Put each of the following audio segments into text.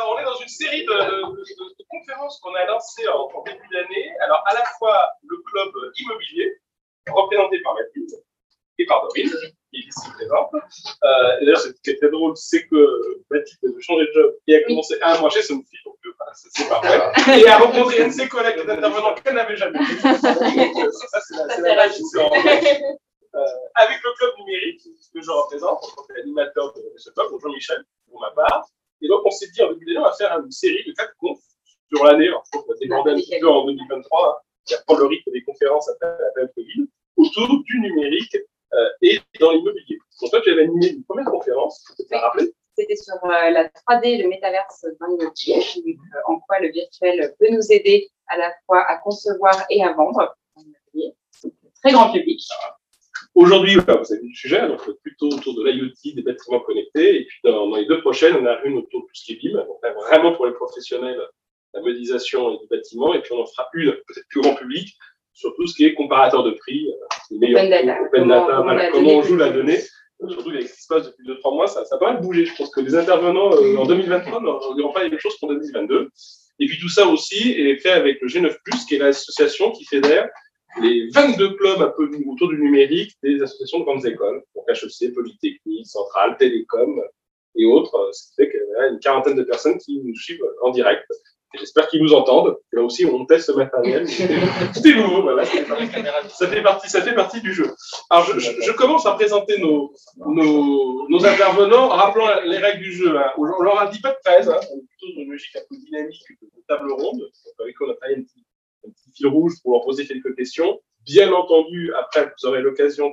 alors, on est dans une série de, conférences qu'on a lancées en, début d'année. Alors, à la fois le club immobilier, représenté par Mathilde et par Dorine, qui est ici présente. Euh, d'ailleurs, ce qui est très drôle, c'est que Mathilde a changé de job et a commencé à un mois chez Sophie, donc euh, c'est parfait. Et a rencontré un de ses collègues d'intervenants qu'elle n'avait jamais vu. ça, c'est la. Euh, avec le club numérique que je représente, en tant qu'animateur de ce club, Jean-Michel, pour ma part. Et donc, on s'est dit en début d'année, on va faire une série de quatre confs sur l'année. Alors, je pense qu'on va déborder un petit peu en 2023. Hein. Pas le rythme des conférences après la période Covid, autour du numérique euh, et dans l'immobilier. Donc, toi, tu avais animé une première conférence, tu te rappeler C'était sur euh, la 3D, le métaverse dans l'immobilier, en quoi le virtuel peut nous aider à la fois à concevoir et à vendre Très grand public. Aujourd'hui, vous avez vu le sujet, donc plutôt autour de l'IoT, des bâtiments connectés, et puis dans, les deux prochaines, on a une autour de tout ce qui est BIM, donc vraiment pour les professionnels, la modélisation du bâtiment, et puis on en fera une peut-être plus grand public sur tout ce qui est comparateur de prix, euh, les open data, open data comment, comment on joue la donnée. Surtout avec ce qui se passe depuis 2-3 mois, ça, ça a pas mal bougé. Je pense que les intervenants euh, en 2023 ne diront pas les mêmes choses qu'en 2022. Et puis tout ça aussi est fait avec le G9+, qui est l'association qui fédère les 22 clubs un peu autour du numérique des associations de grandes écoles, donc HEC, Polytechnique, Centrale, Télécom et autres, ce qui fait qu'il y a une quarantaine de personnes qui nous suivent en direct. J'espère qu'ils nous entendent. Là aussi, on teste ce matériel. C'était nouveau, voilà. Ça fait partie, ça fait partie du jeu. Alors, je, je commence à présenter nos, nos, nos, intervenants, en rappelant les règles du jeu. Hein. On leur a dit pas de 13, hein. on est plutôt dans une logique un peu dynamique de table ronde. Avec on a taillé un petit un petit fil rouge pour leur poser quelques questions. Bien entendu, après, vous aurez l'occasion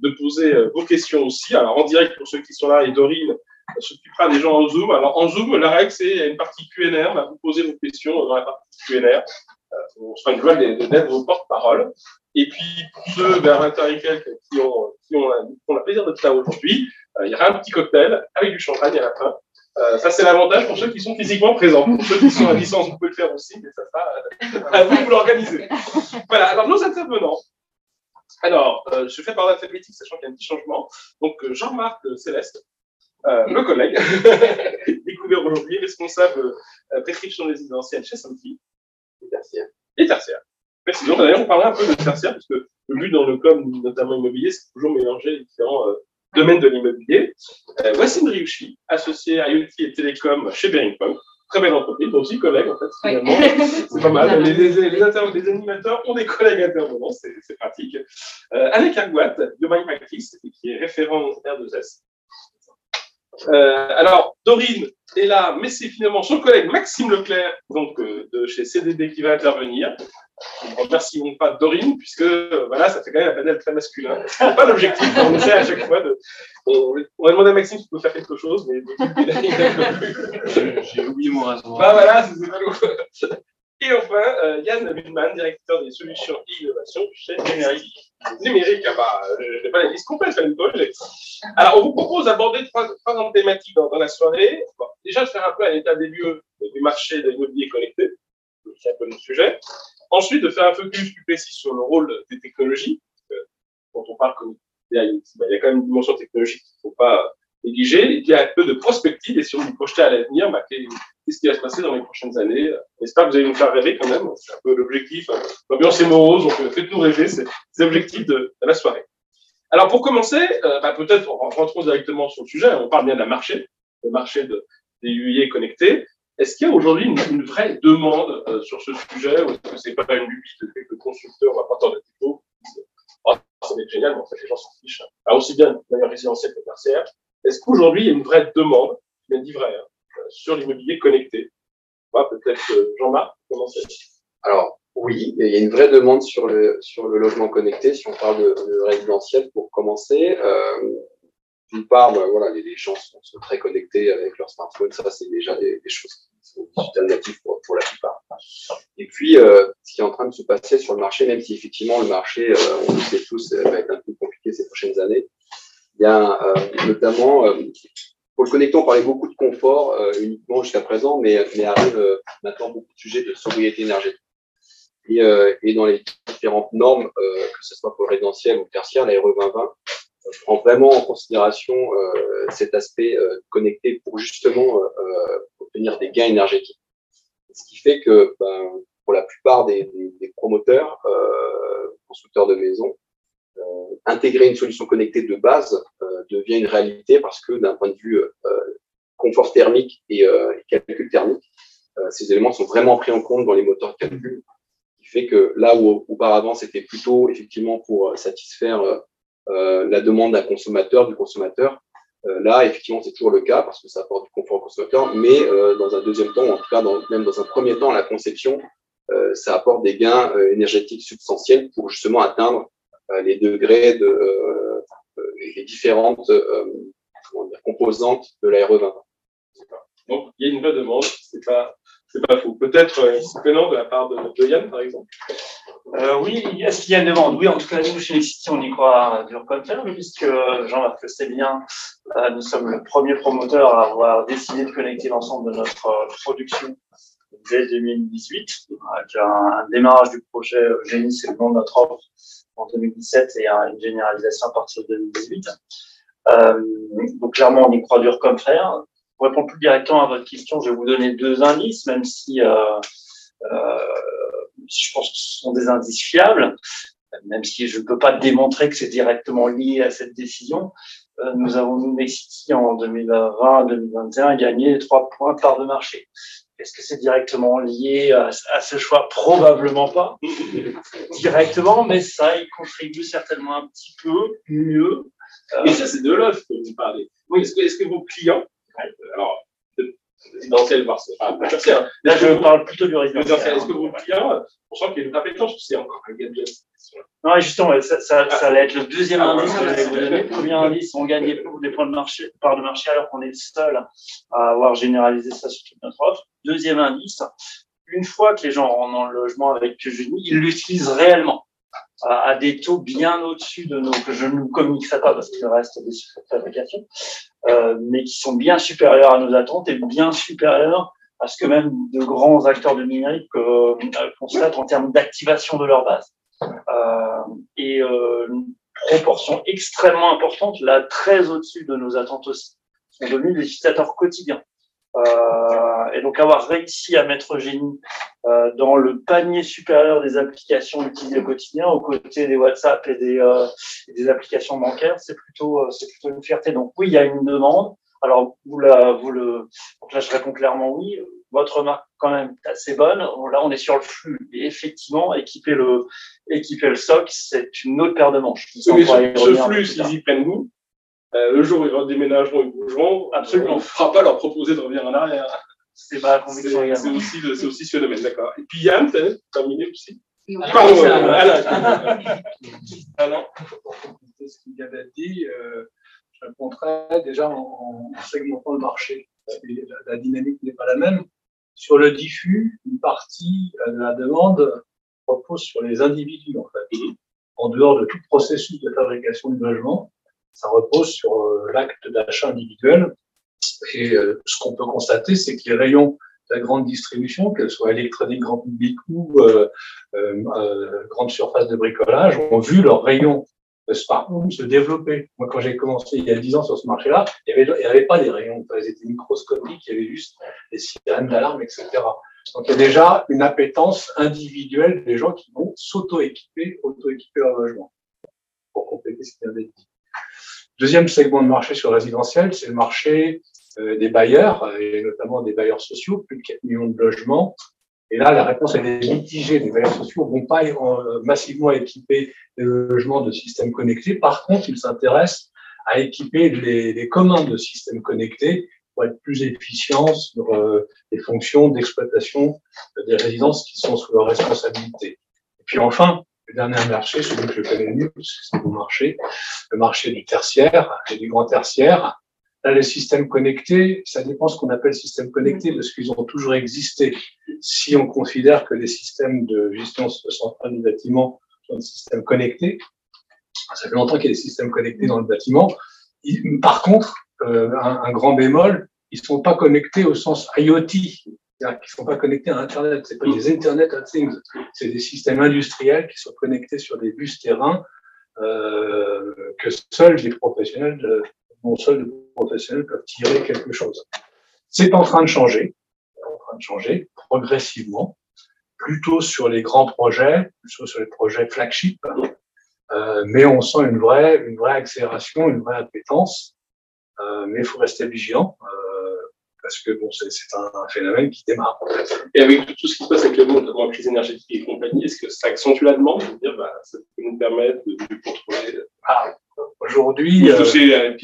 de, poser euh, vos questions aussi. Alors, en direct, pour ceux qui sont là, et Dorine s'occupera des gens en Zoom. Alors, en Zoom, la règle, c'est une partie QNR. Vous posez vos questions dans la partie QNR. Euh, on sera une joie d'être vos porte-parole. Et puis, pour ceux vers 20 qui ont, qui ont, qui ont le plaisir d'être là aujourd'hui, euh, il y aura un petit cocktail avec du champagne à la fin. Euh, ça, c'est l'avantage pour ceux qui sont physiquement présents. Pour ceux qui sont à distance, vous pouvez le faire aussi, mais ça sera à vous de l'organiser. Voilà, alors nos intervenants. Alors, euh, je fais par l'alphabétique, sachant qu'il y a un petit changement. Donc, euh, Jean-Marc Céleste, euh, le collègue, découvert aujourd'hui, responsable euh, prescription résidentielle chez Santi. Et tertiaire. Et tertiaire. Merci. Donc, d'ailleurs, on parlera un peu de tertiaire, parce que le but dans le com, notamment immobilier, c'est toujours mélanger les différents domaine de l'immobilier. Euh, Wassim Riushi, associé à IoT et Télécom chez Bearingpoint. Très belle entreprise, aussi collègue en fait, finalement. C'est pas mal. Les, les, les, animateurs ont des collègues intervenants, c'est pratique. Euh, Anne Argouat, de Practice, qui est référent R2S. Euh, alors, Dorine est là, mais c'est finalement son collègue Maxime Leclerc, donc euh, de chez CDD, qui va intervenir. Ne remercie pas Dorine, puisque euh, voilà, ça fait quand même un panel très masculin. C'est pas l'objectif, on essaie à chaque fois de. On, on va demander à Maxime s'il peut faire quelque chose, mais j'ai oublié mon rasoir. Bah voilà, c'est pas Et enfin, euh, Yann Wildman, directeur des solutions et innovation chez Numérique. Numérique, ah bah, je n'ai pas la liste complète, Alors, on vous propose d'aborder trois, grandes thématiques dans, la soirée. Déjà, de faire un peu un état des lieux du marché de l'immobilier connecté. C'est un peu le sujet. Ensuite, de faire un focus plus précis sur le rôle des technologies. Quand on parle comme il y a quand même une dimension technologique qu'il ne faut pas négliger. Et y a un peu de prospective. Et si on vous projetait à l'avenir, bah, qu'est-ce qui va se passer dans les prochaines années? J'espère que vous allez nous faire rêver quand même. C'est un peu l'objectif. L'ambiance est morose, donc euh, faites-nous rêver. C'est l'objectif de, la soirée. Alors, pour commencer, euh, bah, peut-être rentrons directement sur le sujet. On parle bien d'un marché, le marché de, des UIA connectés. Est-ce qu'il y a aujourd'hui une, vraie demande euh, sur ce sujet? Ou est-ce que c'est pas une lubie de quelques constructeurs ou apporteurs de typo oh, Ça va être génial, mais en fait, les gens s'en fichent. Alors, aussi bien de manière résidentielle que tertiaire. Est-ce qu'aujourd'hui, il y a une vraie demande, je bien dit vrai, hein, sur l'immobilier connecté? Peut-être euh, Jean-Marc, commencer. Alors, oui, il y a une vraie demande sur le, sur le logement connecté, si on parle de, de résidentiel pour commencer. Euh, d'une part, ben, voilà, les, gens sont, très connectés avec leur smartphone, ça c'est déjà des, choses qui sont digital natives pour, la plupart. Et puis, euh, ce qui est en train de se passer sur le marché, même si effectivement le marché, on le sait tous, va être un peu compliqué ces prochaines années, il y a euh, notamment, euh, pour le connecter, on parlait beaucoup de confort euh, uniquement jusqu'à présent, mais, arrive maintenant beaucoup de sujets de sobriété énergétique. Et, dans les différentes normes, que ce soit pour le résidentiel ou tertiaire, la RE 2020, je prends vraiment en considération cet aspect connecté pour justement obtenir des gains énergétiques. Ce qui fait que ben, pour la plupart des, promoteurs, constructeurs de maisons, intégrer une solution connectée de base euh, devient une réalité parce que d'un point de vue euh, confort thermique et, calcul thermique, ces éléments sont vraiment pris en compte dans les moteurs de calcul, qui fait que là où auparavant c'était plutôt effectivement pour satisfaire la demande d'un consommateur, du consommateur, là, effectivement, c'est toujours le cas parce que ça apporte du confort au consommateur, mais dans un deuxième temps, en tout cas, même dans un premier temps, la conception, euh, ça apporte des gains euh, énergétiques substantiels pour justement atteindre euh, les degrés de les différentes composantes de la RE20. Donc, il y a une vraie demande, c'est pas, c'est pas faux. Peut-être euh, de la part de, de, Yann, par exemple euh, Oui, est-ce qu'il y a une demande? Oui, en tout cas, nous, chez Nexity, on y croit dur comme fer, puisque Jean-Marc le sait bien, nous sommes le premier promoteur à avoir décidé de connecter l'ensemble de notre production dès 2018, avec un, démarrage du projet Génie, c'est le nom de notre offre, en 2017 et une généralisation à partir de 2018. Euh, donc clairement, on y croit dur comme fer. Pour répondre plus directement à votre question, je vais vous donner deux indices, même si euh, euh, je pense que ce sont des indices fiables, même si je ne peux pas démontrer que c'est directement lié à cette décision. Nous avons, nous, Nexity, en 2020-2021, gagné trois points de part de marché. Est-ce que c'est directement lié à, ce choix? Probablement pas directement, mais ça y contribue certainement un petit peu mieux. Et ça, c'est de l'offre que vous parlez. Oui. Est-ce que, est que, vos clients, alors, résidentiel, parce que, enfin, pas hein. Là, je parle plutôt du résidentiel. Est-ce que vos clients, on sent qu'il y a une appétence, c'est encore un gadget non, justement, ça, ça, ça, allait être le deuxième ah, indice que vous donner. Le premier indice, on gagnait des points de marché, part de marché, alors qu'on est le seul à avoir généralisé ça sur toute notre offre. Deuxième indice, une fois que les gens rentrent dans le logement avec Cueugenie, ils l'utilisent réellement à, des taux bien au-dessus de nos, que je ne vous communiquerai pas parce qu'il reste des secrets de fabrication, euh, mais qui sont bien supérieurs à nos attentes et bien supérieurs à ce que même de grands acteurs de numérique euh, constatent en termes d'activation de leur base. Euh, et euh, une proportion extrêmement importante, là très au-dessus de nos attentes aussi, sont devenus des utilisateurs quotidiens. Euh, et donc avoir réussi à mettre Génie euh, dans le panier supérieur des applications utilisées au quotidien, aux côtés des WhatsApp et des, euh, des applications bancaires, c'est plutôt, c'est plutôt une fierté. Donc oui, il y a une demande. Alors vous, la, vous le, donc là je réponds clairement oui votre remarque quand même assez bonne. Là, on est sur le flux. Et effectivement, équiper le, équiper le SOC, c'est une autre paire de manches. Mais ce, flux, s'ils y prennent goût, euh, le jour où ils redéménageront, ils bougeront, absolument, on ne fera pas leur proposer de revenir en arrière. C'est ma conviction C'est aussi, c'est aussi ce phénomène, d'accord. Et puis Yann, tu as terminé aussi? Pardon, Alain. Alain. Ce qu'il avait dit, euh, je répondrais déjà en, en segmentant le marché. La, la dynamique n'est pas la même. Sur le diffus, une partie de la demande repose sur les individus, en fait. Mhm. En dehors de tout processus de fabrication du logement, ça repose sur euh, l'acte d'achat individuel. Et euh, ce qu'on peut constater, c'est que les rayons de la grande distribution, qu'elles soient électroniques, grand public ou euh, euh, grande surface de bricolage, ont vu leurs rayons smartphone se développer. Moi, quand j'ai commencé il y a 10 ans sur ce marché-là, il n'y avait, avait, pas des rayons, ils étaient microscopiques, il y avait juste des sirènes d'alarme, etc. Donc, il y a déjà une appétence individuelle des gens qui vont s'auto-équiper, auto-équiper leur logement. Pour compléter ce qui vient d'être dit. Deuxième segment de marché sur résidentiel, c'est le marché euh, des bailleurs, et notamment des bailleurs sociaux, plus de 4 millions de logements, et là, la réponse, elle est mitigée. Les bailleurs sociaux ne vont pas euh, massivement équiper les logements de systèmes connectés. Par contre, ils s'intéressent à équiper les, les, communs de systèmes connectés pour être plus efficients sur euh, les fonctions d'exploitation des résidences qui sont sous leur responsabilité. Et puis enfin, le dernier marché, celui que je connais le mieux, c'est le marché, le marché du tertiaire et du grand tertiaire, Là, les systèmes connectés, ça dépend ce qu'on appelle système connecté, parce qu'ils ont toujours existé. Si on considère que les systèmes de gestion centrale du bâtiment sont des systèmes connectés, ça fait longtemps qu'il y a des systèmes connectés dans le bâtiment. Par contre, euh, un, grand bémol, ils ne sont pas connectés au sens IoT, c'est-à-dire qu'ils ne sont pas connectés à Internet. C'est pas des Internet of Things, c'est des systèmes industriels qui sont connectés sur des bus terrain euh, que seuls les professionnels de, non seuls les professionnels peuvent tirer quelque chose. C'est en train de changer. de changer progressivement, plutôt sur les grands projets, plutôt sur les projets flagship, euh, mais on sent une vraie, une vraie accélération, une vraie appétence. Euh, mais il faut rester vigilant euh, parce que bon, c'est un, phénomène qui démarre. Et avec tout ce qui se passe avec le monde, notamment la crise énergétique et compagnie, est-ce que ça accentue la demande de dire, bah, ça peut nous permettre de, de contrôler ah, Aujourd'hui, euh, toucher un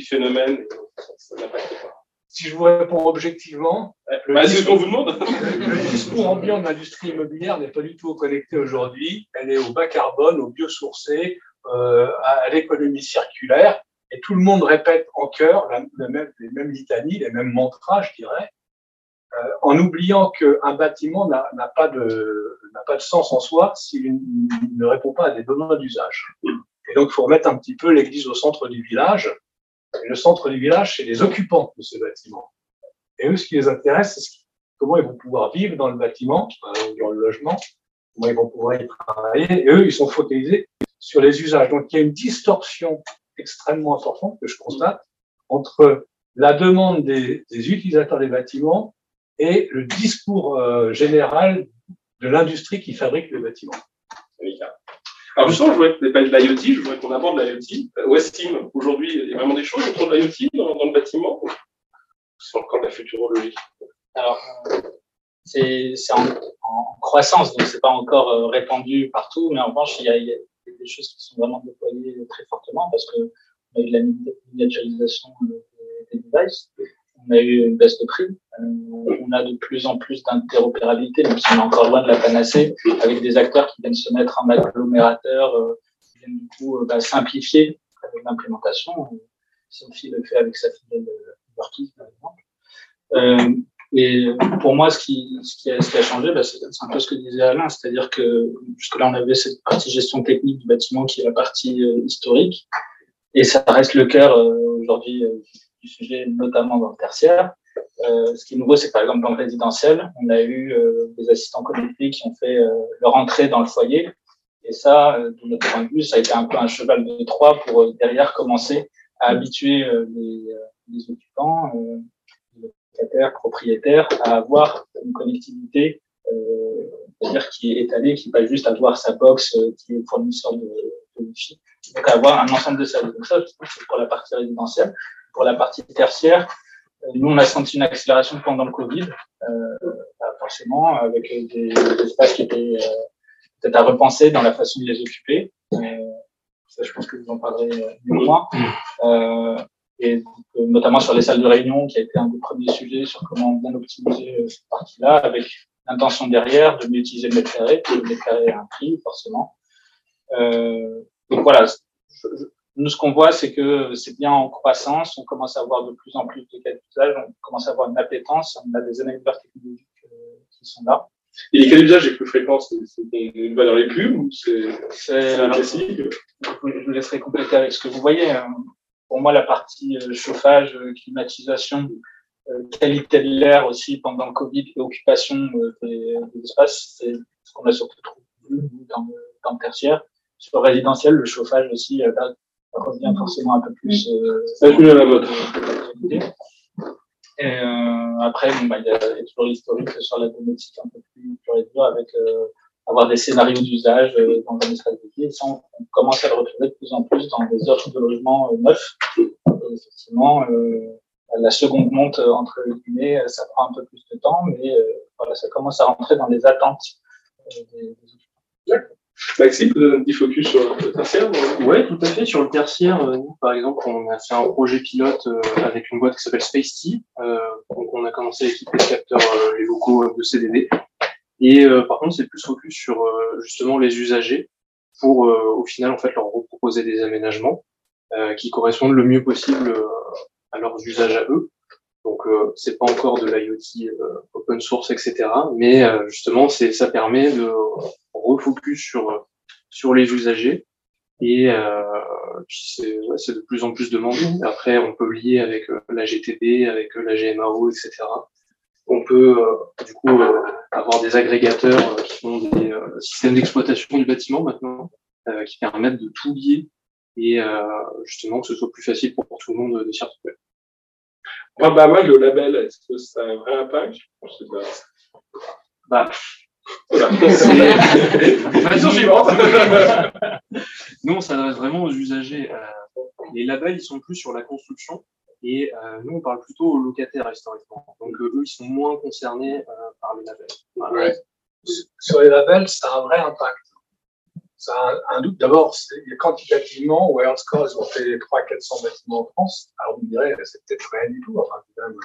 ça n'impacte pas. Si je vous réponds objectivement, bah, c'est vous demande. Le discours ambiant de l'industrie immobilière n'est pas du tout connecté aujourd'hui. Elle est au bas carbone, au biosourcé, euh, à, l'économie circulaire. Et tout le monde répète en chœur les mêmes litanies, les mêmes mantras, je dirais, euh, en oubliant qu'un bâtiment n'a pas, de, pas de sens en soi s'il ne répond pas à des besoins d'usage. Et donc, il faut remettre un petit peu l'église au centre du village. Et le centre du village, c'est les occupants de ce bâtiment. Et eux, ce qui les intéresse, c'est comment ils vont pouvoir vivre dans le bâtiment, euh, dans le logement, comment ils vont pouvoir y travailler. Et eux, ils sont focalisés sur les usages. Donc, il y a une distorsion extrêmement importante que je constate entre la demande des, utilisateurs des bâtiments et le discours euh, général de l'industrie qui fabrique les bâtiments. Alors justement, je voudrais parler de l'IoT, je voudrais qu'on aborde l'IoT. Euh, Westim, aujourd'hui, il y a vraiment des choses autour de l'IoT dans, dans, le bâtiment C'est encore de la futurologie? Alors, c'est en, en, croissance, donc c'est pas encore euh, répandu partout, mais en revanche, il y, a, il y, a, des choses qui sont vraiment déployées très fortement parce que on a eu de la miniaturisation euh, des, devices, on a eu une baisse de prix, euh, on a de plus en plus d'interopérabilité, même si on est encore loin de la panacée, avec des acteurs qui viennent se mettre en agglomérateur, euh, qui viennent du coup bah, simplifier l'implémentation. Sophie le fait avec sa filiale Workies, par exemple. Et pour moi, ce qui, ce qui, a, ce qui a changé, bah, c'est un peu ce que disait Alain, c'est-à-dire que jusque-là, on avait cette partie gestion technique du bâtiment qui est la partie historique, et ça reste le cœur aujourd'hui du sujet, notamment dans le tertiaire. Euh, ce qui est nouveau, c'est par exemple dans le résidentiel, on a eu euh, des assistants connectés qui ont fait euh, leur entrée dans le foyer. Et ça, euh, de notre point de vue, ça a été un peu un cheval de Troie pour euh, derrière commencer à habituer les, les, occupants, locataires, propriétaires, à avoir une connectivité, c'est-à-dire qui est étalée, qui n'est pas juste avoir sa box qui est fournisseur de, de Wi-Fi, donc avoir un ensemble de services. Donc ça, c'est pour la partie résidentielle. Pour la partie tertiaire, euh, nous, on a senti une accélération pendant le Covid, euh, forcément, avec des, espaces qui étaient euh, peut-être à repenser dans la façon de les occuper. Euh, ça, je pense que vous en parlerez mieux que moi. Et notamment sur les salles de réunion, qui a été un des premiers sujets sur comment bien optimiser cette partie-là, avec l'intention derrière de mieux utiliser le mètre carré, le mètre carré a un prix, forcément. donc voilà, je, nous, ce qu'on voit, c'est que c'est bien en croissance. On commence à avoir de plus en plus de cas d'usage. On commence à avoir une appétence. On a des anecdotes technologiques euh, qui sont là. Et les cas d'usage les plus fréquents, c'est dans les pubs ou c'est classique? Je vous laisserai compléter avec ce que vous voyez. Hein. Pour moi, la partie euh, chauffage, euh, climatisation, qualité de l'air aussi pendant le Covid et occupation des, espaces, c'est ce qu'on a surtout trouvé dans le, dans le tertiaire. Sur le résidentiel, le chauffage aussi, revient forcément un peu plus. Euh, à la mode. Et euh, après, bon, bah, il y, a toujours l'historique sur la domotique un peu plus pure et dure avec euh, avoir des scénarios d'usage euh, dans un espace vie. Ça, on, commence à le retrouver de plus en plus dans des offres de logement euh, neufs. Et effectivement, la seconde monte entre guillemets, ça prend un peu plus de temps, mais voilà, ça commence à rentrer dans les attentes des, des Maxime, vous avez un petit focus sur le tertiaire Oui, tout à fait. Sur le tertiaire, euh, nous, par exemple, on a fait un projet pilote euh, avec une boîte qui s'appelle SpaceT. Euh, donc, on a commencé à équiper les capteurs, les locaux de CDD. Et par contre, c'est plus focus sur justement les usagers pour, au final, en fait, leur proposer des aménagements qui correspondent le mieux possible à leurs usages à eux. Donc, c'est pas encore de l'IoT open source, etc. Mais justement, c'est ça permet de refocus sur sur les usagers et euh, c'est ouais, de plus en plus demandé. Après, on peut lier avec euh, la GTB, avec euh, la GMAO, etc. On peut euh, du coup avoir des agrégateurs qui font des systèmes d'exploitation du bâtiment maintenant, qui permettent de tout lier et justement que ce soit plus facile pour, tout le monde de s'y retrouver. Pas mal le label, est-ce que ça a un vrai impact? Bah, Voilà. nous, on s'adresse vraiment aux usagers. Euh, les labels, ils sont plus sur la construction et euh, nous, on parle plutôt aux locataires historiquement. Donc, euh, eux, ils sont moins concernés euh, par les labels. Sur les labels, ça a un vrai impact. Ça a un, doute. D'abord, quantitativement, Wild Scores, ils ont fait 300-400 bâtiments en France. Alors, on dirait, c'est peut-être rien du tout. Enfin, quand même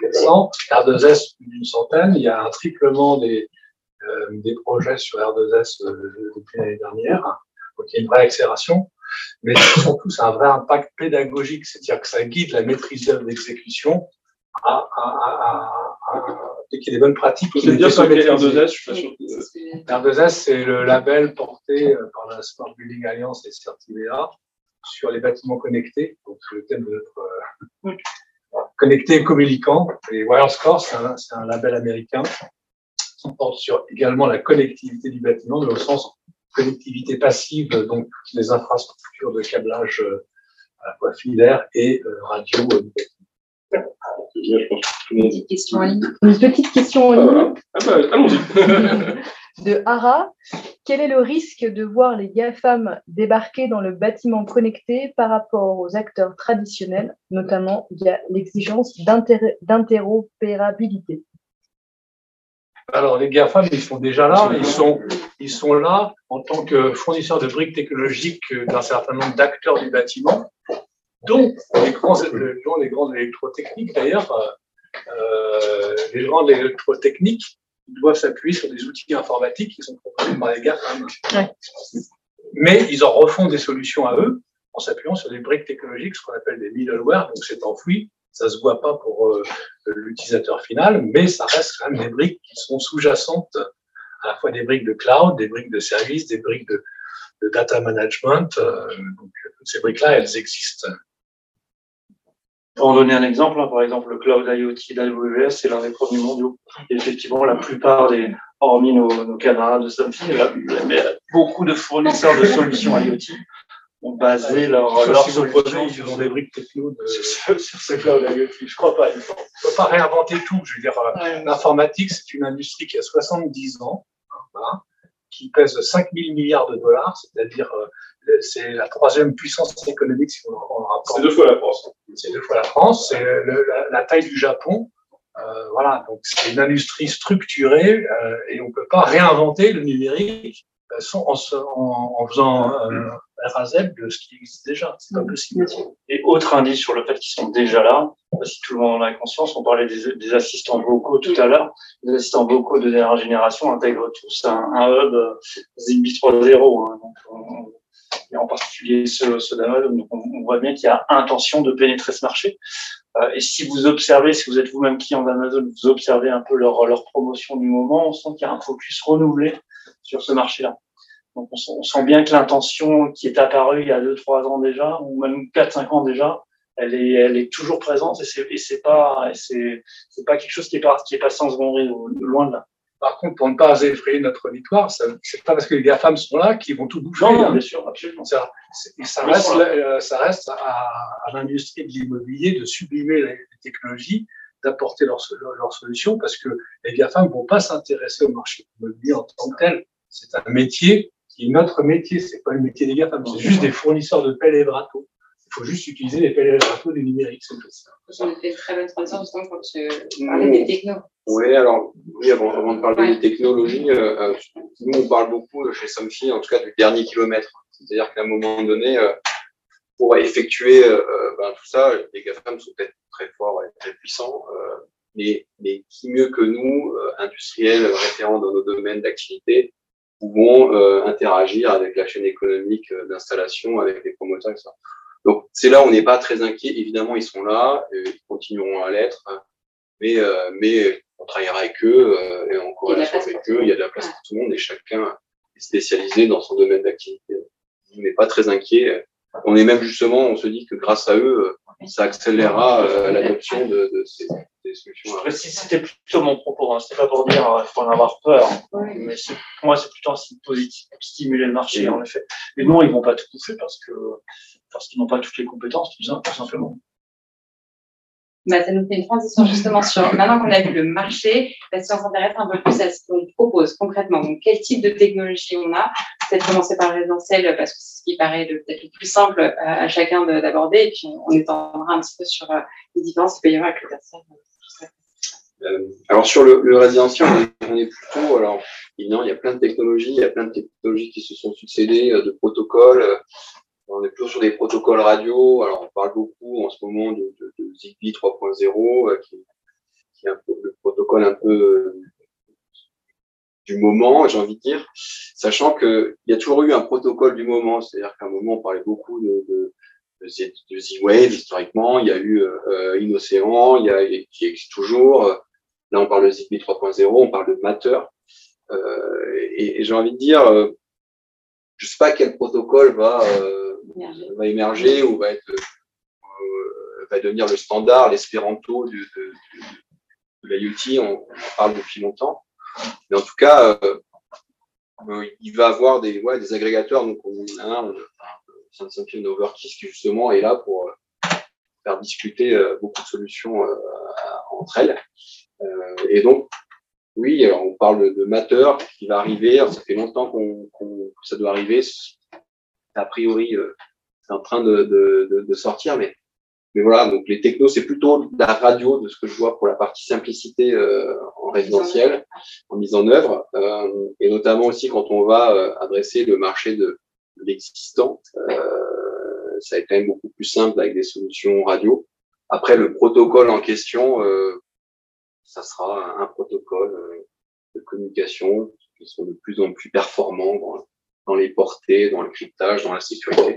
400. R2S, plus d'une centaine. Il y a un triplement des, des projets sur R2S euh, depuis l'année dernière. Donc, il y a une vraie accélération. Mais surtout, ça a un vrai impact pédagogique. C'est-à-dire que ça guide la maîtrise d'œuvre d'exécution à, à, à, à, à appliquer des bonnes pratiques. veux dire les maîtrisées. R2S, je suis pas sûr. que- R2S, c'est le label porté euh, par la Smart Building Alliance et Certivea sur les bâtiments connectés. Donc, c'est le thème de notre euh, connecté et communicant. Et WireScore, c'est un, c'est un label américain qui porte sur également la connectivité du bâtiment, mais au sens connectivité passive, donc toutes les infrastructures de câblage euh, à la fois filaire et euh, radio. euh, du bâtiment. C'est bien, je pense que tout le monde dit. Petite question en ligne. Une petite question en Ah, ligne voilà. Ah bah, allons-y. de Hara. Quel est le risque de voir les GAFAM débarquer dans le bâtiment connecté par rapport aux acteurs traditionnels, notamment via l'exigence d'inter- d'interopérabilité? Alors, les GAFAM, ils sont déjà là. Ils sont, ils sont là en tant que fournisseurs de briques technologiques euh, d'un certain nombre d'acteurs du bâtiment, dont les grands, euh, dont les grands électrotechniques d'ailleurs. euh, les grands électrotechniques doivent s'appuyer sur des outils informatiques qui sont proposés par les. Ouais. Mais ils en refont des solutions à eux en s'appuyant sur des briques technologiques, ce qu'on appelle des middleware, donc c'est enfoui, ça se voit pas pour euh, l'utilisateur final, mais ça reste quand même des briques qui sont sous-jacentes, à la fois des briques de cloud, des briques de service, des briques de, de data management. euh, donc, ces briques-là, elles existent. Pour en donner un exemple, hein, par exemple, le cloud IoT d'AWS, c'est l'un des premiers mondiaux. Et effectivement, la plupart des, hormis nos, nos camarades de mais beaucoup de fournisseurs de solutions IoT ont basé leur, Sauf leur ils ont des briques techno de, sur, sur ce cloud IoT. Je crois pas. il on peut pas réinventer tout. Je veux dire, euh, l'informatique, c'est une industrie qui a 70 ans, hein, voilà, qui pèse 5 000 milliards de dollars, c'est-à-dire euh, c'est la troisième puissance économique si on en prend le rapport. C'est deux fois la France. C'est deux fois la France, c'est la, la taille du Japon. Euh, voilà, donc c'est une industrie structurée euh, et on peut pas réinventer le numérique en, se- en, en faisant euh, RAZ de ce qui existe déjà. C'est pas possible. Et autre indice sur le fait qu'ils sont déjà là, si tout le monde en a conscience, on parlait des, des assistants vocaux tout à l'heure. Les assistants vocaux de dernière génération intègrent tous un, un hub euh, Zigbee 3.0. Hein, donc on- et en particulier ceux, ceux d'Amazon. Donc on, on voit bien qu'il y a intention de pénétrer ce marché. Euh, et si vous observez, si vous êtes vous-même client d'Amazon, vous observez un peu leur, leur promotion du moment, on sent qu'il y a un focus renouvelé sur ce marché-là. Donc on sent, bien que l'intention qui est apparue il y a 2-3 ans déjà, ou même 4-5 ans déjà, elle est, elle est toujours présente et c'est, c'est pas, c'est, c'est pas quelque chose qui est, pas, qui est passé en second rideau, loin de là. Par contre, pour ne pas effrayer notre auditoire, ça- c'est pas parce que les GAFAM sont là qu'ils vont tout bouffer. Non, non, bien sûr, absolument. Ça, reste, là. euh, ça reste à, à l'industrie de l'immobilier de sublimer les, technologies, d'apporter leurs leur, solutions, parce que les GAFAM ne vont pas s'intéresser au marché immobilier en tant que tel. C'est un métier qui est notre métier, c'est pas le métier des GAFAM, c'est juste des fournisseurs de pelles et de râteaux. Il faut juste utiliser les pelles et les râteaux du numérique, c'est tout. Ça me fait une très bonne transition justement quand tu parlais des technos. Oui, alors, oui, avant, avant de parler Ouais. des technologies, euh, euh, nous, on parle beaucoup chez Somfy, en tout cas, du dernier kilomètre. C'est-à-dire qu'à un moment donné, euh, pour effectuer euh, ben, tout ça, les GAFAM sont peut-être très forts et très puissants, euh, mais, mais qui mieux que nous, euh, industriels, référents dans nos domaines d'activité, pouvons euh, interagir avec la chaîne économique euh, d'installation, avec les promoteurs, etc. Donc, c'est là où on n'est pas très inquiet. Évidemment, ils sont là, et ils continueront à l'être, mais, euh, mais on travaillera avec eux euh, et en corrélation avec eux. Il y a de la place pour tout le monde et chacun est spécialisé dans son domaine d'activité. On n'est pas très inquiet. On est même justement, on se dit que grâce à eux, euh, ça accélérera euh, l'adoption de, de ces, des solutions. Je précise, c'était plutôt mon propos, hein. c'était pas pour dire il faut en avoir peur, Ouais. mais c'est- pour moi c'est plutôt un signe positif pour stimuler le marché en effet. Mais non, ils vont pas tout bouffer parce que parce qu'ils n'ont pas toutes les compétences, tout, tout simplement. Bah, ça nous fait une transition justement sur, maintenant qu'on a vu le marché, bah, si on s'intéresse un peu plus à ce qu'on propose concrètement, donc quel type de technologie on a, peut-être commencer par le résidentiel parce que c'est ce qui paraît peut-être le plus simple euh, à, chacun d'aborder, et puis on, étendra un petit peu sur euh, les différences qu'il peut avec le tertiaire. Euh, alors sur le, résidentiel, on est, plutôt, alors évidemment, il y a plein de technologies, il y a plein de technologies qui se sont succédées, de protocoles. On est plutôt sur des protocoles radio. Alors, on parle beaucoup en ce moment de, Zigbee 3.0, euh, qui, qui, est un peu le protocole un peu euh, du moment, j'ai envie de dire, sachant qu'il y a toujours eu un protocole du moment. C'est-à-dire qu'à un moment, on parlait beaucoup de, de, de Z-Wave, historiquement. Il y a eu euh, Inocéan, il y a, qui existe toujours. Là, on parle de Zigbee 3.0, on parle de Matter. Euh, et, et j'ai envie de dire, euh, je sais pas quel protocole va va émerger ou va être euh, va devenir le standard, l'espéranto de, de, de, l'IoT, on, on, parle depuis longtemps. Mais en tout cas, euh, euh, il va avoir des, ouais, des agrégateurs. Donc, on a un, Samsung Overkiss qui justement est là pour faire discuter beaucoup de solutions entre elles. et donc, oui, on parle de, Matter qui va arriver. ça fait longtemps qu'on, qu que ça doit arriver. A priori, c'est en train de, de, de, sortir, mais, mais voilà, donc les technos, c'est plutôt de la radio de ce que je vois pour la partie simplicité euh, en résidentiel, en mise en œuvre, euh, et notamment aussi quand on va euh, adresser le marché de, l'existant, euh, ça va être quand même beaucoup plus simple avec des solutions radio. Après, le protocole en question, euh, ça sera un protocole euh, de communication qui sont de plus en plus performants dans, dans les portées, dans le cryptage, dans la sécurité.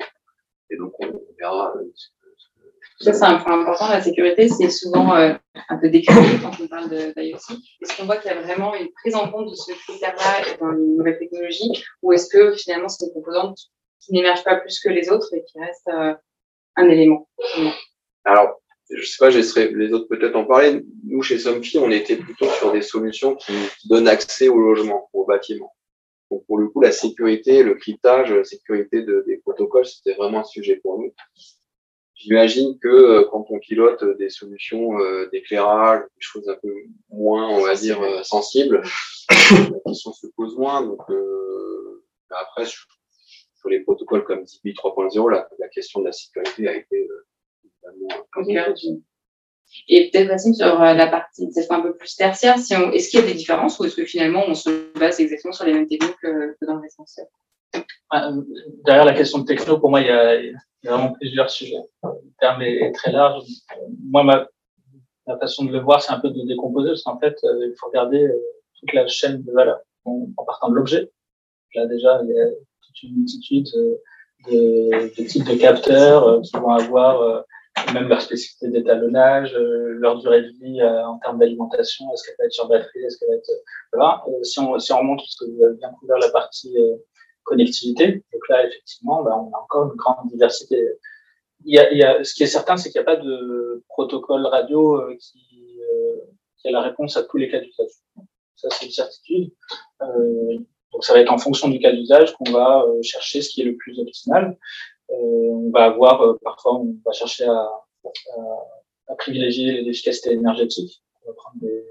Et donc, on verra. Ça, c'est un point important. La sécurité, c'est souvent euh, un peu décrié quand on parle d'IoT. Est-ce qu'on voit qu'il y a vraiment une prise en compte de ce critère-là dans les nouvelles technologies ou est-ce que finalement, c'est une composante qui n'émerge pas plus que les autres et qui reste euh, un élément? Alors, je sais pas, j'essaierai les autres peut-être en parler. Nous, chez Somfy, on était plutôt sur des solutions qui, donnent accès au logement, au bâtiment. Donc pour le coup, la sécurité, le cryptage, la sécurité de, des protocoles, c'était vraiment un sujet pour nous. J'imagine que euh, quand on pilote des solutions euh, d'éclairage, des choses un peu moins, on va dire, euh, sensibles, la question se pose moins. Donc après, sur, les protocoles comme Zigbee 3.0, la, la, question de la sécurité a été évidemment et peut-être aussi sur euh, la partie peut-être un peu plus tertiaire, si est-ce qu'il y a des différences ou est-ce que finalement on se base exactement sur les mêmes techniques que, dans le l'essentiel euh, Derrière la question de techno, pour moi, il y a, vraiment plusieurs sujets. Le terme est très large. Moi, ma, façon de le voir, c'est un peu de décomposer, parce qu'en fait, euh, il faut regarder toute la chaîne de valeur en, partant de l'objet. Là, déjà, il y a toute une multitude de, types de capteurs qui vont avoir même leur spécificité d'étalonnage, euh, leur durée de vie euh, en termes d'alimentation, est-ce qu'elle va être sur batterie, est-ce qu'elle va être... Euh, voilà. si, on, si on remonte, parce que vous avez bien couvert la partie connectivité, donc là, effectivement, bah, on a encore une grande diversité. Il y a, il y a, ce qui est certain, c'est qu'il n'y a pas de protocole radio qui, qui a la réponse à tous les cas d'usage. Ça, c'est une certitude. Euh, donc, ça va être en fonction du cas d'usage qu'on va chercher ce qui est le plus optimal. Euh, on va avoir, euh, parfois, on va chercher à, à, à privilégier l'efficacité énergétique. On va prendre des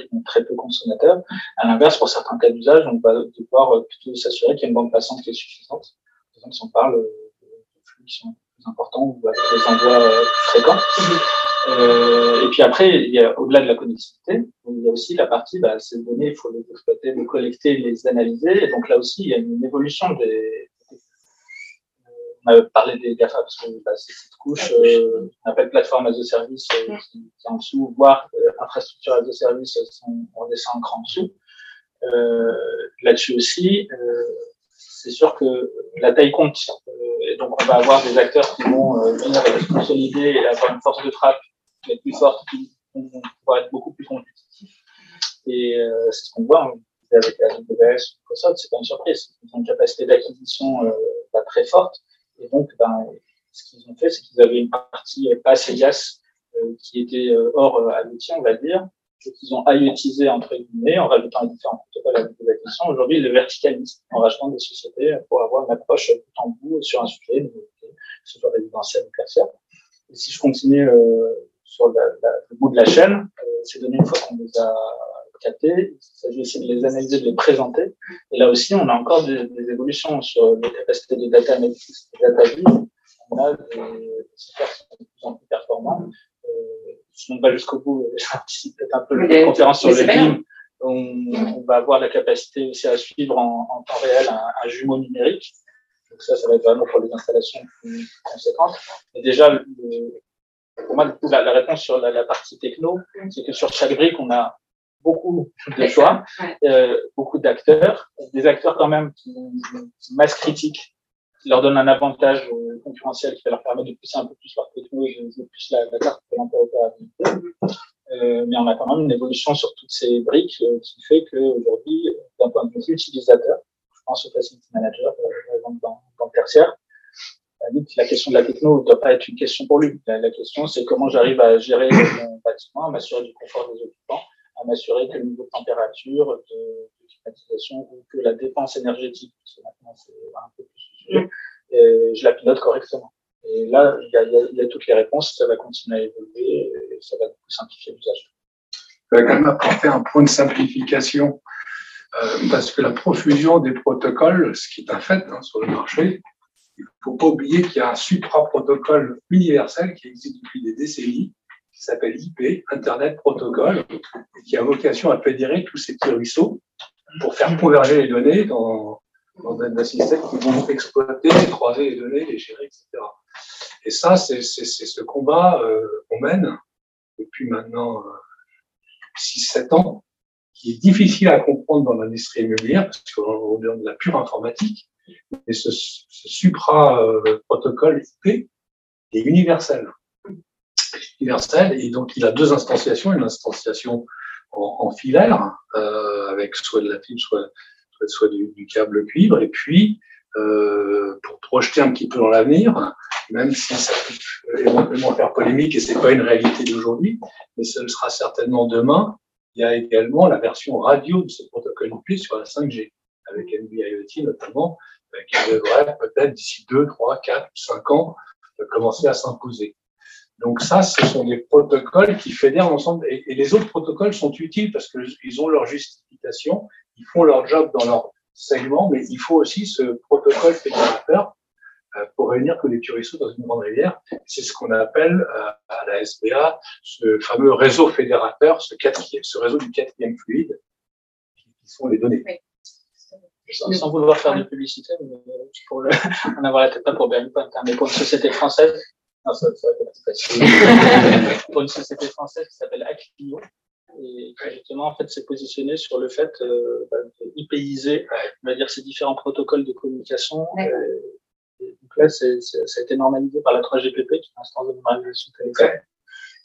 qui sont très peu consommateurs. À l'inverse, pour certains cas d'usage, on va devoir euh, plutôt s'assurer qu'il y a une bande passante qui est suffisante. Par exemple, si on parle de flux qui sont plus importants ou avec des envois fréquents. Euh, et puis après, au-delà de la connectivité, il y a aussi la partie, bah, ces données, il faut les exploiter, les collecter, les analyser. Et donc là aussi, il y a une évolution des, on a parlé des GAFA parce que bah, c'est cette couche euh, qu'on appelle plateforme as a service euh, qui, est en dessous, voire euh, infrastructure as a service, on, on descend un cran en dessous. Euh, Là-dessus aussi, euh, c'est sûr que la taille compte. et donc, on va avoir des acteurs qui vont venir consolider et avoir une force de frappe qui est plus forte, qui vont pouvoir être beaucoup plus compétitifs. Et c'est ce qu'on voit hein, avec AWS ou Microsoft, c'est pas une surprise. Ils ont une capacité d'acquisition euh, très forte. Et donc, ben, ce qu'ils ont fait, c'est qu'ils avaient une partie pas SEGAS euh, qui était euh, hors euh, IoT, on va dire, et qu'ils ont IoTisé entre guillemets en rajoutant les différents protocoles des acquisitions. Aujourd'hui, ils le verticalisent en rajoutant des sociétés pour avoir une approche tout en bout sur un sujet, que ce soit résidentiel ou tertiaire. Et si je continue euh, sur le bout de la chaîne. Euh, ces données, une fois qu'on les a captées, il s'agit aussi de les analyser, de les présenter. Et là aussi, on a encore des, des évolutions sur les capacités de data analytics, de data view. On a des, softwares qui sont de plus en plus performants. Euh, si on va jusqu'au bout, j'anticipe peut-être un peu Mais- la conférence sur le. BIM. On, on va avoir la capacité aussi à suivre en, en temps réel un, un jumeau numérique. Donc ça, ça va être vraiment pour les installations plus conséquentes. Mais déjà, le- pour moi, la réponse sur la, la partie techno, c'est que sur chaque brique, on a beaucoup de choix, euh, beaucoup d'acteurs, des acteurs quand même qui ont une masse critique, qui leur donnent un avantage euh, concurrentiel qui va leur permettre de pousser un peu plus leur techno et de plus la, la carte de l'interopérabilité. Euh, mais on a quand même une évolution sur toutes ces briques euh, qui fait qu'aujourd'hui, d'un point de vue utilisateur, je pense au facility manager, euh, par exemple dans, dans le tertiaire, la question de la techno ne doit pas être une question pour lui. La, la question, c'est comment j'arrive à gérer mon bâtiment, à m'assurer du confort des occupants, à m'assurer que le niveau de température, de, de climatisation ou que la dépense énergétique, parce que maintenant c'est un peu plus le sujet, euh, je la pilote correctement. Et là, il y a, il y toutes les réponses, ça va continuer à évoluer et ça va beaucoup simplifier l'usage. Je vais quand même apporter un point de simplification, euh, parce que la profusion des protocoles, ce qui est un fait hein, sur le marché, il ne faut pas oublier qu'il y a un supra-protocole universel qui existe depuis des décennies, qui s'appelle IP, Internet Protocol, et qui a vocation à fédérer tous ces petits ruisseaux pour faire converger les données dans, dans un système qui vont exploiter, croiser les données, les gérer, etc. Et ça, c'est ce combat euh, qu'on mène depuis maintenant euh, 6-7 ans, qui est difficile à comprendre dans l'industrie immobilière, parce qu'on est dans de la pure informatique, mais ce, supra-protocole IP est universel. Et donc il a deux instantiations, une instantiation en, filaire, euh, avec soit de la fibre, soit, soit, du, câble cuivre, et puis euh, pour projeter un petit peu dans l'avenir, même si ça peut éventuellement faire polémique et c'est pas une réalité d'aujourd'hui, mais ce sera certainement demain. Il y a également la version radio de ce protocole IP sur la 5G, avec NB-IoT notamment, euh, qui devrait peut-être d'ici 2, 3, 4, 5 ans commencer à s'imposer. Donc ça, ce sont des protocoles qui fédèrent l'ensemble. Et, et les autres protocoles sont utiles parce qu'ils ont leur justification, ils font leur job dans leur segment, mais il faut aussi ce protocole fédérateur euh, pour réunir tous les turistes dans une grande rivière. C'est ce qu'on appelle euh, à la SBA ce fameux réseau fédérateur, ce, quatrième, ce réseau du quatrième fluide, qui sont les données. Sans, sans vouloir faire de publicité, mais euh, pour le, en avoir la tête pas pour Berlin hein, mais pour une société française, non, pour une société française qui s'appelle Aclio, et qui justement en fait s'est positionnée sur le fait euh, bah, de hypéiser, on va dire ces différents protocoles de communication. Euh, et donc là, c'est, c'est- ça a été normalisé par la 3GPP, qui est l'instance de normalisation télécom.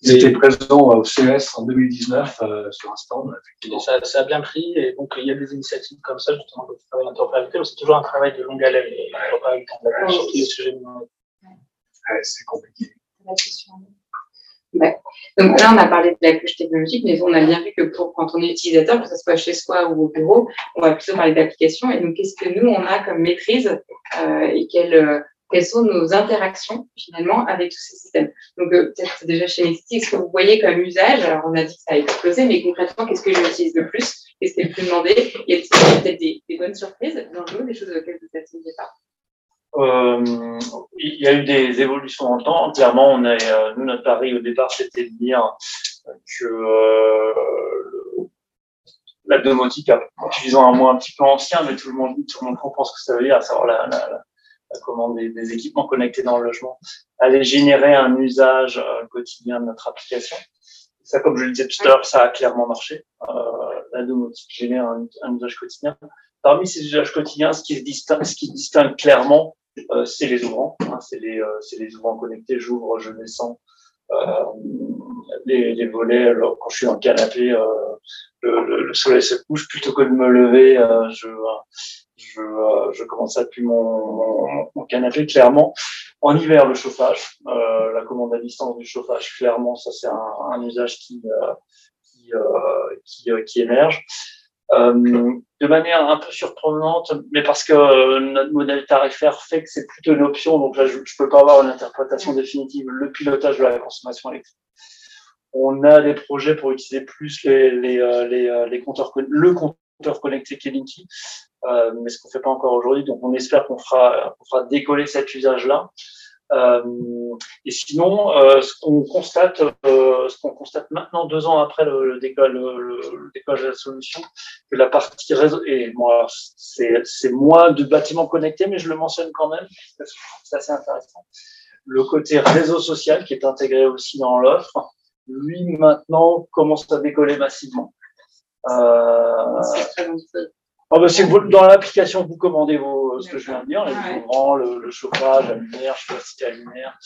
Ils étaient présents au CES en 2019 euh, sur un stand. Effectivement. ça, ça a bien pris, et donc il y a des initiatives comme ça, justement, pour travailler l'interopérabilité, mais c'est toujours un travail de longue haleine, l'interopérabilité, on va dire, sur tous les sujets. C'est compliqué. Donc là, on a parlé de la couche technologique, mais on a bien vu que pour quand on est utilisateur, que ce soit chez soi ou au bureau, on va plutôt parler d'application. Et donc, qu'est-ce que nous, on a comme maîtrise euh, et quelles, euh, quelles sont nos interactions finalement avec tous ces systèmes? Donc, euh, peut-être déjà chez Nexity, est-ce que vous voyez comme usage? Alors, on a dit que ça a explosé, mais concrètement, qu'est-ce que j'utilise le plus? Qu'est-ce qui est le plus demandé? Y a peut-être des, bonnes surprises dans le lot, des choses auxquelles vous n'attendiez pas? Il y a eu des évolutions en temps. Clairement, on est, euh, nous, notre pari au départ, c'était de dire que euh, la domotique, utilisant un mot un petit peu ancien, mais tout le monde, tout le monde comprend ce que ça veut dire, à savoir la, la, la- commande des, équipements connectés dans le logement, allait générer un usage euh, quotidien de notre application. Ça, comme je le disais tout à l'heure, ça a clairement marché. Euh, la domotique génère un usage quotidien. Parmi ces usages quotidiens, ce qui se distingue, ce qui distingue clairement, euh, c'est les ouvrants. Hein, c'est les, euh, les ouvrants connectés. J'ouvre, je descends. Euh, les, les volets, alors, quand je suis dans le canapé, euh, le, le, le soleil se couche. Plutôt que de me lever, euh, je, je, euh, je commence à appuyer mon, mon, canapé. Clairement, en hiver, le chauffage, la commande à distance du chauffage, clairement, ça c'est un, un usage qui, qui, qui, qui émerge. Euh, de manière un peu surprenante, mais parce que euh, notre modèle tarifaire fait que c'est plutôt une option, donc là je ne peux pas avoir une interprétation définitive, le pilotage de la consommation électrique. On a des projets pour utiliser plus les, les, euh, les, les compteurs, le compteur connecté Kelinky, mais ce qu'on fait pas encore aujourd'hui. Donc, on espère qu'on fera, fera décoller cet usage-là. Euh, et sinon, euh, ce qu'on constate, euh, ce qu'on constate maintenant, deux ans après le, le, décollage, de la solution, que la partie réseau, et moi, c'est, c'est moins de bâtiments connectés, mais je le mentionne quand même, parce que c'est assez intéressant. Le côté réseau social qui est intégré aussi dans l'offre, lui maintenant commence à décoller massivement. Euh, Oh bah, c'est que dans l'application, vous commandez vos, ce que je viens de dire, les couvrants, le, le, chauffage, la lumière, je sais pas si c'était la lumière,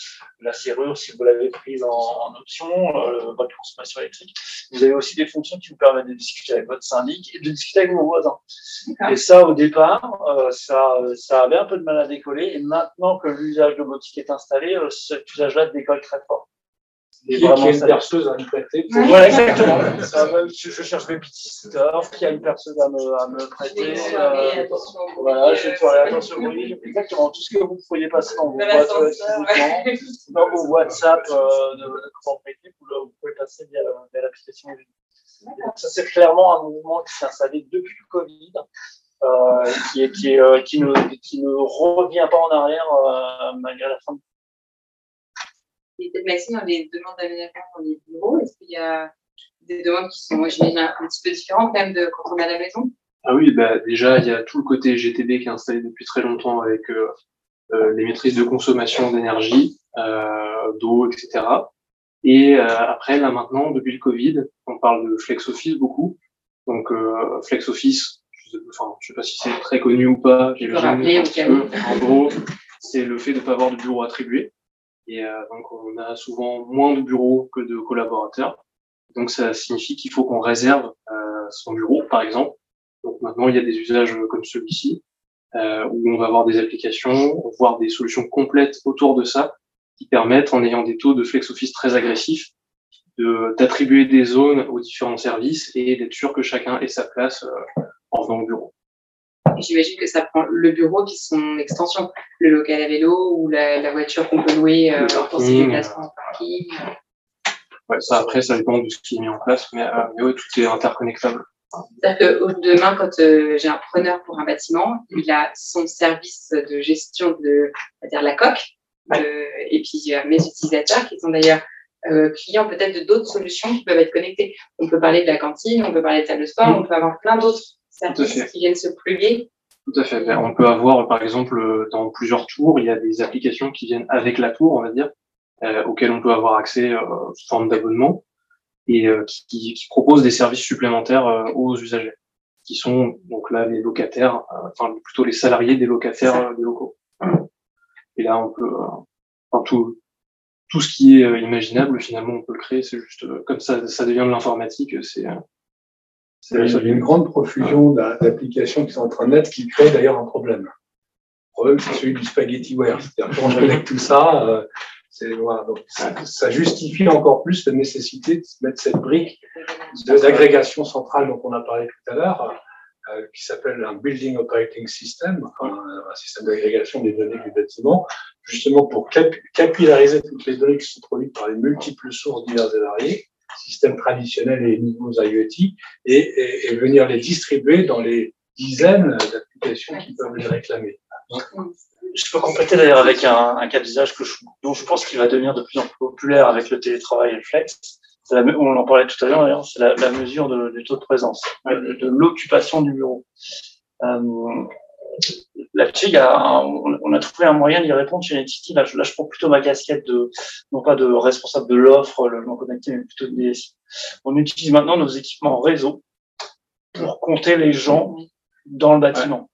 la serrure, si vous l'avez prise en, en option, euh, votre consommation électrique. Vous avez aussi des fonctions qui vous permettent de discuter avec votre syndic et de discuter avec vos voisins. Et ça, au départ, euh, ça, ça avait un peu de mal à décoller. Et maintenant que l'usage domotique est installé, euh, cet usage-là décolle très fort. Et qui, qui a une perceuse à me prêter. Pour... Voilà, exactement. ça, je, je cherche mes petits stores, qui a une perceuse à me, à me prêter. Euh, voilà, je soirée, attention au bruit. Exactement. Tout ce que vous pourriez passer dans vos, boîtes, ouais. dans vos WhatsApp euh, de, de propriété, vous, vous pouvez passer via, via l'application. Ça, c'est clairement un mouvement qui s'est installé depuis le Covid. Euh, qui, est, qui, est, euh, qui, ne, qui ne revient pas en arrière euh, malgré la fin et peut-être Maxime, dans les demandes d'aménagement dans les bureaux, est-ce qu'il y a des demandes qui sont, moi, j'imagine, un petit peu différentes même de quand on est à la maison? Ah oui, bah, déjà, il y a tout le côté GTD qui est installé depuis très longtemps avec euh, euh, les maîtrises de consommation d'énergie, euh, d'eau, etc. Et euh, après, là maintenant, depuis le Covid, on parle de flex office beaucoup. Donc, flex office, je sais, enfin, je sais pas si c'est très connu ou pas. Je peux rappeler. En gros, c'est le fait de ne pas avoir de bureau attribué. Et euh, donc, on a souvent moins de bureaux que de collaborateurs. Donc, ça signifie qu'il faut qu'on réserve euh, son bureau, par exemple. Donc, maintenant, il y a des usages comme celui-ci, euh, où on va avoir des applications, voire des solutions complètes autour de ça, qui permettent, en ayant des taux de flex office très agressifs, d'attribuer des zones aux différents services et d'être sûr que chacun ait sa place euh, en venant au bureau. J'imagine que ça prend le bureau qui son extension, le local à vélo ou la, la voiture qu'on peut louer euh, pour ses déplacements en parking. Ouais, ça après, ça dépend de ce qui est mis en place, mais, euh, tout est interconnectable. C'est-à-dire que demain, quand euh, j'ai un preneur pour un bâtiment, il a son service de gestion de, va dire la coque, de, et puis euh, mes utilisateurs qui sont d'ailleurs euh, clients peut-être de d'autres solutions qui peuvent être connectées. On peut parler de la cantine, on peut parler de salle de sport, Mm. on peut avoir plein d'autres services qui viennent se. Tout à fait. On peut avoir, par exemple, dans plusieurs tours, il y a des applications qui viennent avec la tour, on va dire, euh, auxquelles on peut avoir accès euh, sous forme d'abonnement et euh, qui, qui proposent des services supplémentaires aux usagers, qui sont donc là les locataires, enfin plutôt les salariés des locataires des locaux. Et là, on peut, enfin, tout, tout ce qui est imaginable, finalement, on peut le créer. C'est juste comme ça, ça devient de l'informatique. C'est c'est Il y a une grande profusion d'a- d'applications qui sont en train de naître qui créent d'ailleurs un problème. Le problème, c'est celui du spaghettiware. C'est-à-dire qu'on avec tout ça, euh, voilà, donc ça, ça justifie encore plus la nécessité de mettre cette brique d'agrégation centrale dont on a parlé tout à l'heure, euh, qui s'appelle un Building Operating System, un, un système d'agrégation des données du bâtiment, justement pour cap- capillariser toutes les données qui sont produites par les multiples sources diverses et variées, systèmes traditionnels et nouveaux IoT, et, venir les distribuer dans les dizaines d'applications qui peuvent les réclamer. Je peux compléter d'ailleurs avec un, cas d'usage dont je pense qu'il va devenir de plus en plus populaire avec le télétravail et le flex. On en parlait tout à l'heure d'ailleurs, c'est la, mesure du taux de présence, de, de l'occupation du bureau. Euh, Là-dessus, il y a un- on on a trouvé un moyen d'y répondre chez Netity. Là, je- là, je prends plutôt ma casquette de, non pas de responsable de l'offre, le non connecté, mais plutôt de DSI. On utilise maintenant nos équipements réseau pour compter les gens dans le bâtiment.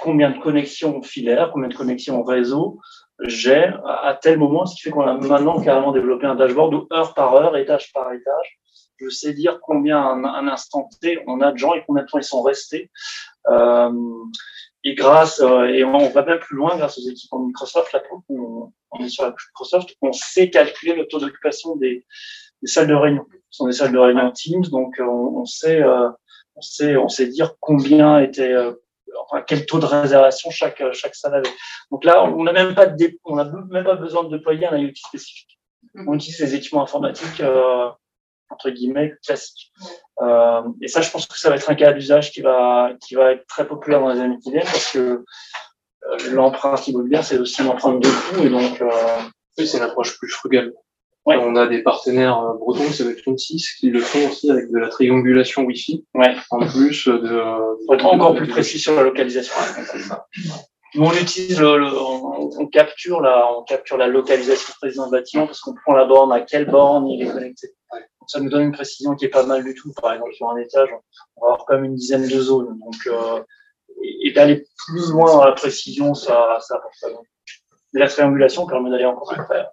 Combien de connexions filaires, combien de connexions réseau j'ai à à tel moment, ce qui fait qu'on a maintenant carrément développé un dashboard où heure par heure, étage par étage, je sais dire combien un, un instant T on a de gens et combien de temps ils sont restés. Euh, et grâce, euh, et on va même plus loin grâce aux équipements de Microsoft, là, on, on est sur la couche Microsoft, on sait calculer le taux d'occupation des, des salles de réunion. Ce sont des salles de réunion Teams, donc euh, on, on sait, euh, on sait, on sait dire combien était, euh, enfin quel taux de réservation chaque chaque salle avait. Donc là, on n'a même pas de on n'a même pas besoin de déployer un IoT spécifique. On utilise les équipements informatiques euh, entre guillemets classique. Euh, et ça, je pense que ça va être un cas d'usage qui va qui va être très populaire dans les années qui viennent parce que euh, l'empreinte immobilière, c'est aussi une empreinte de coût et donc euh, oui, c'est une approche plus frugale. On a des partenaires bretons, c'est le 26, qui le font aussi avec de la triangulation Wi-Fi. Ouais. En plus de. Être encore plus précis sur la localisation. On utilise le, le- on, on capture la, on capture la localisation précise d'un bâtiment parce qu'on prend la borne, à quelle borne il est connecté. Ça nous donne une précision qui est pas mal du tout. Par exemple, sur un étage, on va avoir quand même une dizaine de zones. Donc, euh, et, d'aller plus loin dans la précision, ça, ça apporte pas Mais la triangulation permet d'aller encore plus près.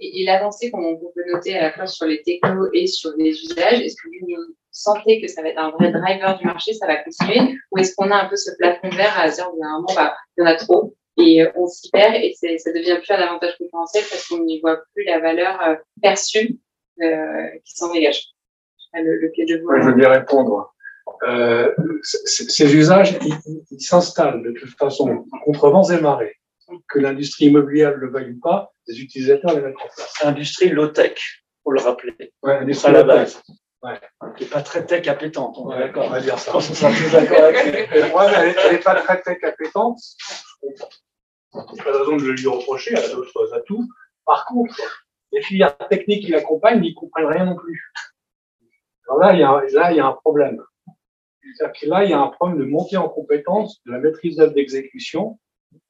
Et, et l'avancée qu'on peut noter à la fois sur les technos et sur les usages, est-ce que vous sentez que ça va être un vrai driver du marché, ça va continuer, ou est-ce qu'on a un peu ce plafond vert à dire, moment, bah, il y en a trop, et euh, on s'y perd, et ça devient plus un avantage concurrentiel parce qu'on n'y voit plus la valeur euh, perçue qui s'en dégage. Pas, Le, lequel de Ouais, je veux bien répondre. Euh, ces usages, ils, s'installent de toute façon contre vents et marées. Que l'industrie immobilière le veuille ou pas, les utilisateurs les mettent en place. C'est industrie low-tech, faut le rappeler. Ouais, à l'industrie la base. Ouais. Qui est pas très tech appétante, on est Ouais, d'accord. on va dire ça. Je pense qu'on sera tous d'accord avec moi, elle n'est pas très tech appétente. Je comprends. Pas de raison de le lui reprocher, elle a d'autres atouts. Par contre, les filières techniques qui l'accompagnent n'y comprennent rien non plus. Alors là, il y a, là, il y a un problème. C'est-à-dire que là, il y a un problème de montée en compétence de la maîtrise d'œuvre d'exécution,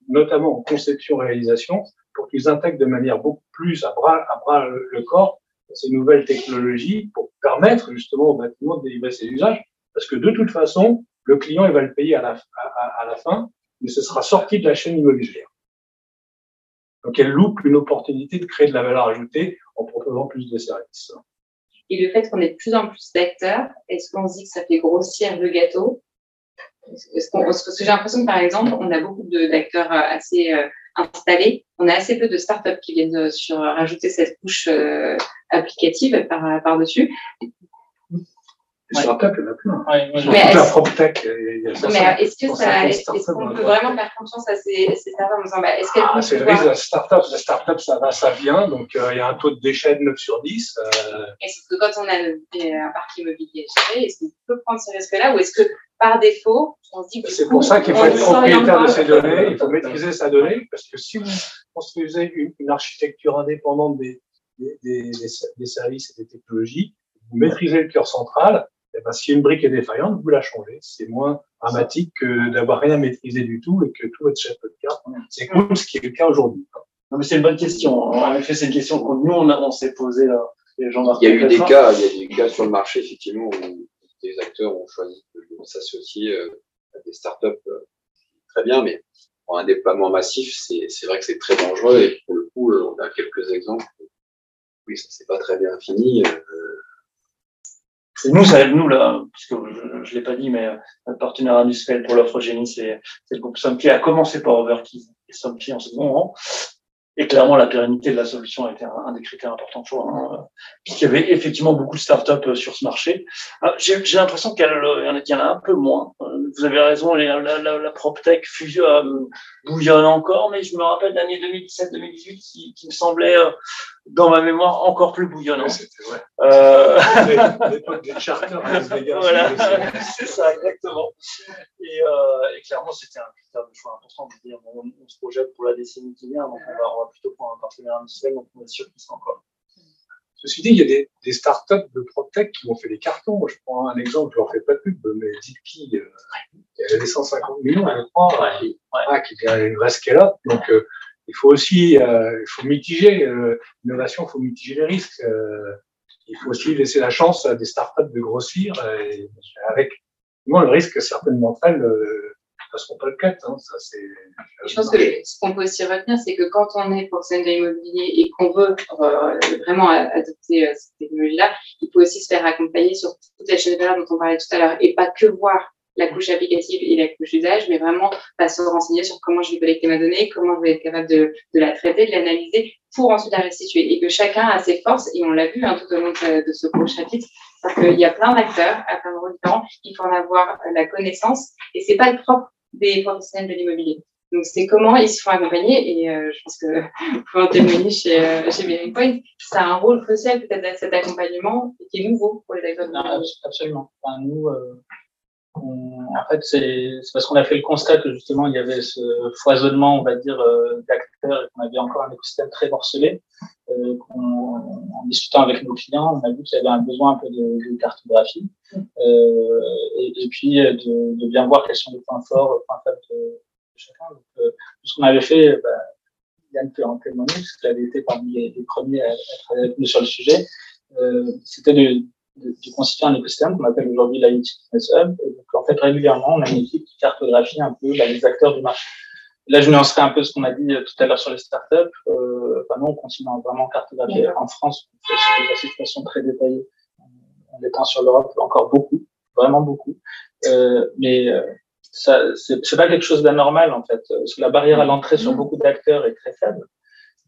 notamment en conception-réalisation, pour qu'ils intègrent de manière beaucoup plus à bras, à bras le, corps ces nouvelles technologies pour permettre justement au bâtiment de délivrer ses usages. Parce que de toute façon, le client, il va le payer à la, à- à la fin, mais ce sera sorti de la chaîne immobilière. Donc, elle loupe une opportunité de créer de la valeur ajoutée en proposant plus de services. Et le fait qu'on ait de plus en plus d'acteurs, est-ce qu'on se dit que ça fait grossir le gâteau? Parce que j'ai l'impression que, par exemple, on a beaucoup d'acteurs euh, assez euh, installés. On a assez peu de startups qui viennent euh, sur, rajouter cette couche applicative par- Les startups, il y en a plein. Ouais, je- Mais la PropTech, il y a ça, Mais est-ce qu'on on peut vraiment faire confiance à ces, ces startups en disant, bah, est-ce qu'elles Ah, c'est le risque de la startup. La startup, ça va, ça vient. Donc, euh, il y a un taux de déchet de 9 sur 10. euh, Et sauf que quand on a le- un parc immobilier géré, est-ce qu'on peut prendre ce risque-là ou est-ce que par défaut, on se dit que C'est pour ça qu'il faut être propriétaire de ses données, il faut maîtriser sa donnée, parce que si vous construisez une, une architecture indépendante des, des, des, des- des services et des technologies, vous maîtrisez le cœur central, et ben, si une brique est défaillante, vous la changez. C'est moins dramatique que d'avoir rien maîtrisé du tout et que tout votre château de cartes s'écoule, ce qui est le cas aujourd'hui. Non, mais c'est une bonne question. En effet, c'est une question que nous, on, s'est posée là. Il y a eu des cas, il y a des cas sur le marché, effectivement, où des acteurs ont choisi de s'associer euh, à des startups euh, très bien, mais pour un déploiement massif, c'est c'est vrai que c'est très dangereux et pour le coup, euh, on a quelques exemples. Oui, ça s'est pas très bien fini. Euh, Nous, ça, nous là, puisque je, je l'ai pas dit, mais euh, notre partenaire industriel pour l'offre génie, c'est le groupe Sompi, a commencé par Overkeys et Sompi en second rang. Et clairement, la pérennité de la solution a été un, des critères importants de choix, hein, euh, puisqu'il y avait effectivement beaucoup de startups euh, sur ce marché. Ah, J'ai l'impression qu'il y, y en a un peu moins. Vous avez raison, la, la, la PropTech euh, bouillonne encore, mais je me rappelle l'année 2017-2018 qui, qui me semblait, euh, dans ma mémoire, encore plus bouillonnante. C'était vrai. Euh, l'époque des charters voilà, c'est- c'est ça, exactement. Et, euh, et clairement, c'était un critère de choix important de dire bon, on, on se projette pour la décennie qui vient, donc on va, on va plutôt prendre un partenaire industriel, donc on est sûr qu'il sera encore. Ceci dit, il y a des, des startups de PropTech qui ont fait des cartons. Je prends un exemple, je leur fais pas de pub, mais Zipkey, euh, il y avait 150 millions, je crois, euh, ah, qui devient une vraie scale-up. Donc, euh, il faut aussi, euh, il faut mitiger euh, l'innovation, il faut mitiger les risques. euh, il faut aussi laisser la chance à des startups de grossir, euh, et avec moi le risque que certaines d'entre elles euh, passeront pas le cut. Hein. Je pense que ce qu'on peut aussi retenir, c'est que quand on est professionnel de l'immobilier et qu'on veut euh, vraiment adopter euh, cette technologie-là, il faut aussi se faire accompagner sur toute la chaîne de valeur dont on parlait tout à l'heure et pas que voir la couche applicative et la couche d'usage, mais vraiment pas se renseigner sur comment je vais collecter ma donnée, comment je vais être capable de, la traiter, de l'analyser pour ensuite la restituer. Et que chacun a ses forces, et on l'a vu hein, tout au long de, ce court chapitre, c'est qu'il y a plein d'acteurs à plein de rôles différents, il faut en avoir la connaissance, et c'est pas le propre des professionnels de l'immobilier Donc, c'est comment ils se font accompagner. Et euh, je pense que vous pouvez en témoigner chez, euh, chez Bearing Point. Ça a un rôle crucial peut-être cet accompagnement qui est nouveau pour les acteurs. Absolument. Enfin, nous, euh, en fait, c'est parce qu'on a fait le constat que justement, il y avait ce foisonnement, on va dire, euh, d'acteurs et qu'on avait encore un écosystème très morcelé. Euh, en discutant avec nos clients, on a vu qu'il y avait un besoin un peu de, cartographie euh, et, puis de, bien voir quels sont les points forts, les points faibles de, chacun. Euh, ce qu'on avait fait, bah, Yann peut en témoigner, parce qu'il avait été parmi les, premiers à, travailler avec nous sur le sujet, euh, c'était de de, de, constituer un écosystème qu'on appelle aujourd'hui l'IoT Business Hub. Et donc, en fait, régulièrement, on a une équipe qui cartographie un peu bah, les acteurs du marché. Là, je nuancerai un peu ce qu'on a dit tout à l'heure sur les startups. Euh, bah, nous, on continue à vraiment cartographier. En France, on fait des situations très détaillées. On étend sur l'Europe encore beaucoup, vraiment beaucoup. Euh, mais euh, ça, c'est pas quelque chose d'anormal, en fait. Parce que la barrière à l'entrée sur beaucoup d'acteurs est très faible.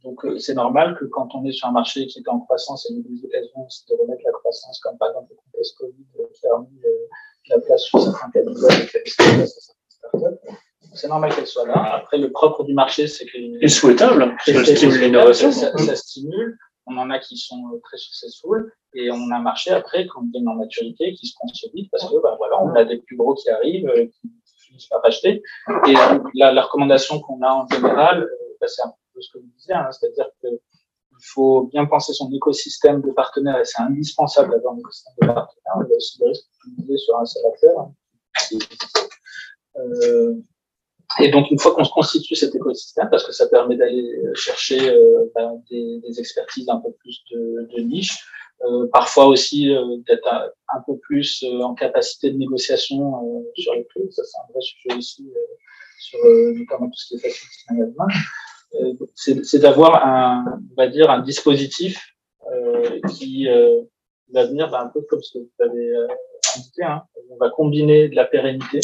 Donc, euh, c'est normal que quand on est sur un marché qui est en croissance, et une des occasions, c'est de remettre la croissance, comme par exemple le contexte Covid euh, qui a remis euh, la place sur certains cabinets avec la startups. C'est normal qu'elle soit là. Après, le propre du marché, c'est que. Et souhaitable, ça stimule l'innovation. Ça, ça, stimule. On en a qui sont très successful. Et on a un marché après, quand on vient en maturité, qui se consolide parce que, bah, voilà, on a des plus gros qui arrivent, qui finissent par acheter. Et la, la recommandation qu'on a en général, bah, c'est un ce que vous disiez, hein, c'est-à-dire qu'il faut bien penser son écosystème de partenaires et c'est indispensable d'avoir un écosystème de partenaires. Il y a aussi des risques que sur un seul acteur. Euh, et donc, une fois qu'on se constitue cet écosystème, parce que ça permet d'aller chercher euh, ben, des, des, expertises un peu plus de, de niche, euh, parfois aussi euh, d'être un, peu plus euh, en capacité de négociation sur les prix. Ça, c'est un vrai sujet aussi sur notamment tout ce qui est facility management. C'est d'avoir un, on va dire, un dispositif qui va venir bah, un peu comme ce que vous avez indiqué. Hein. On va combiner de la pérennité,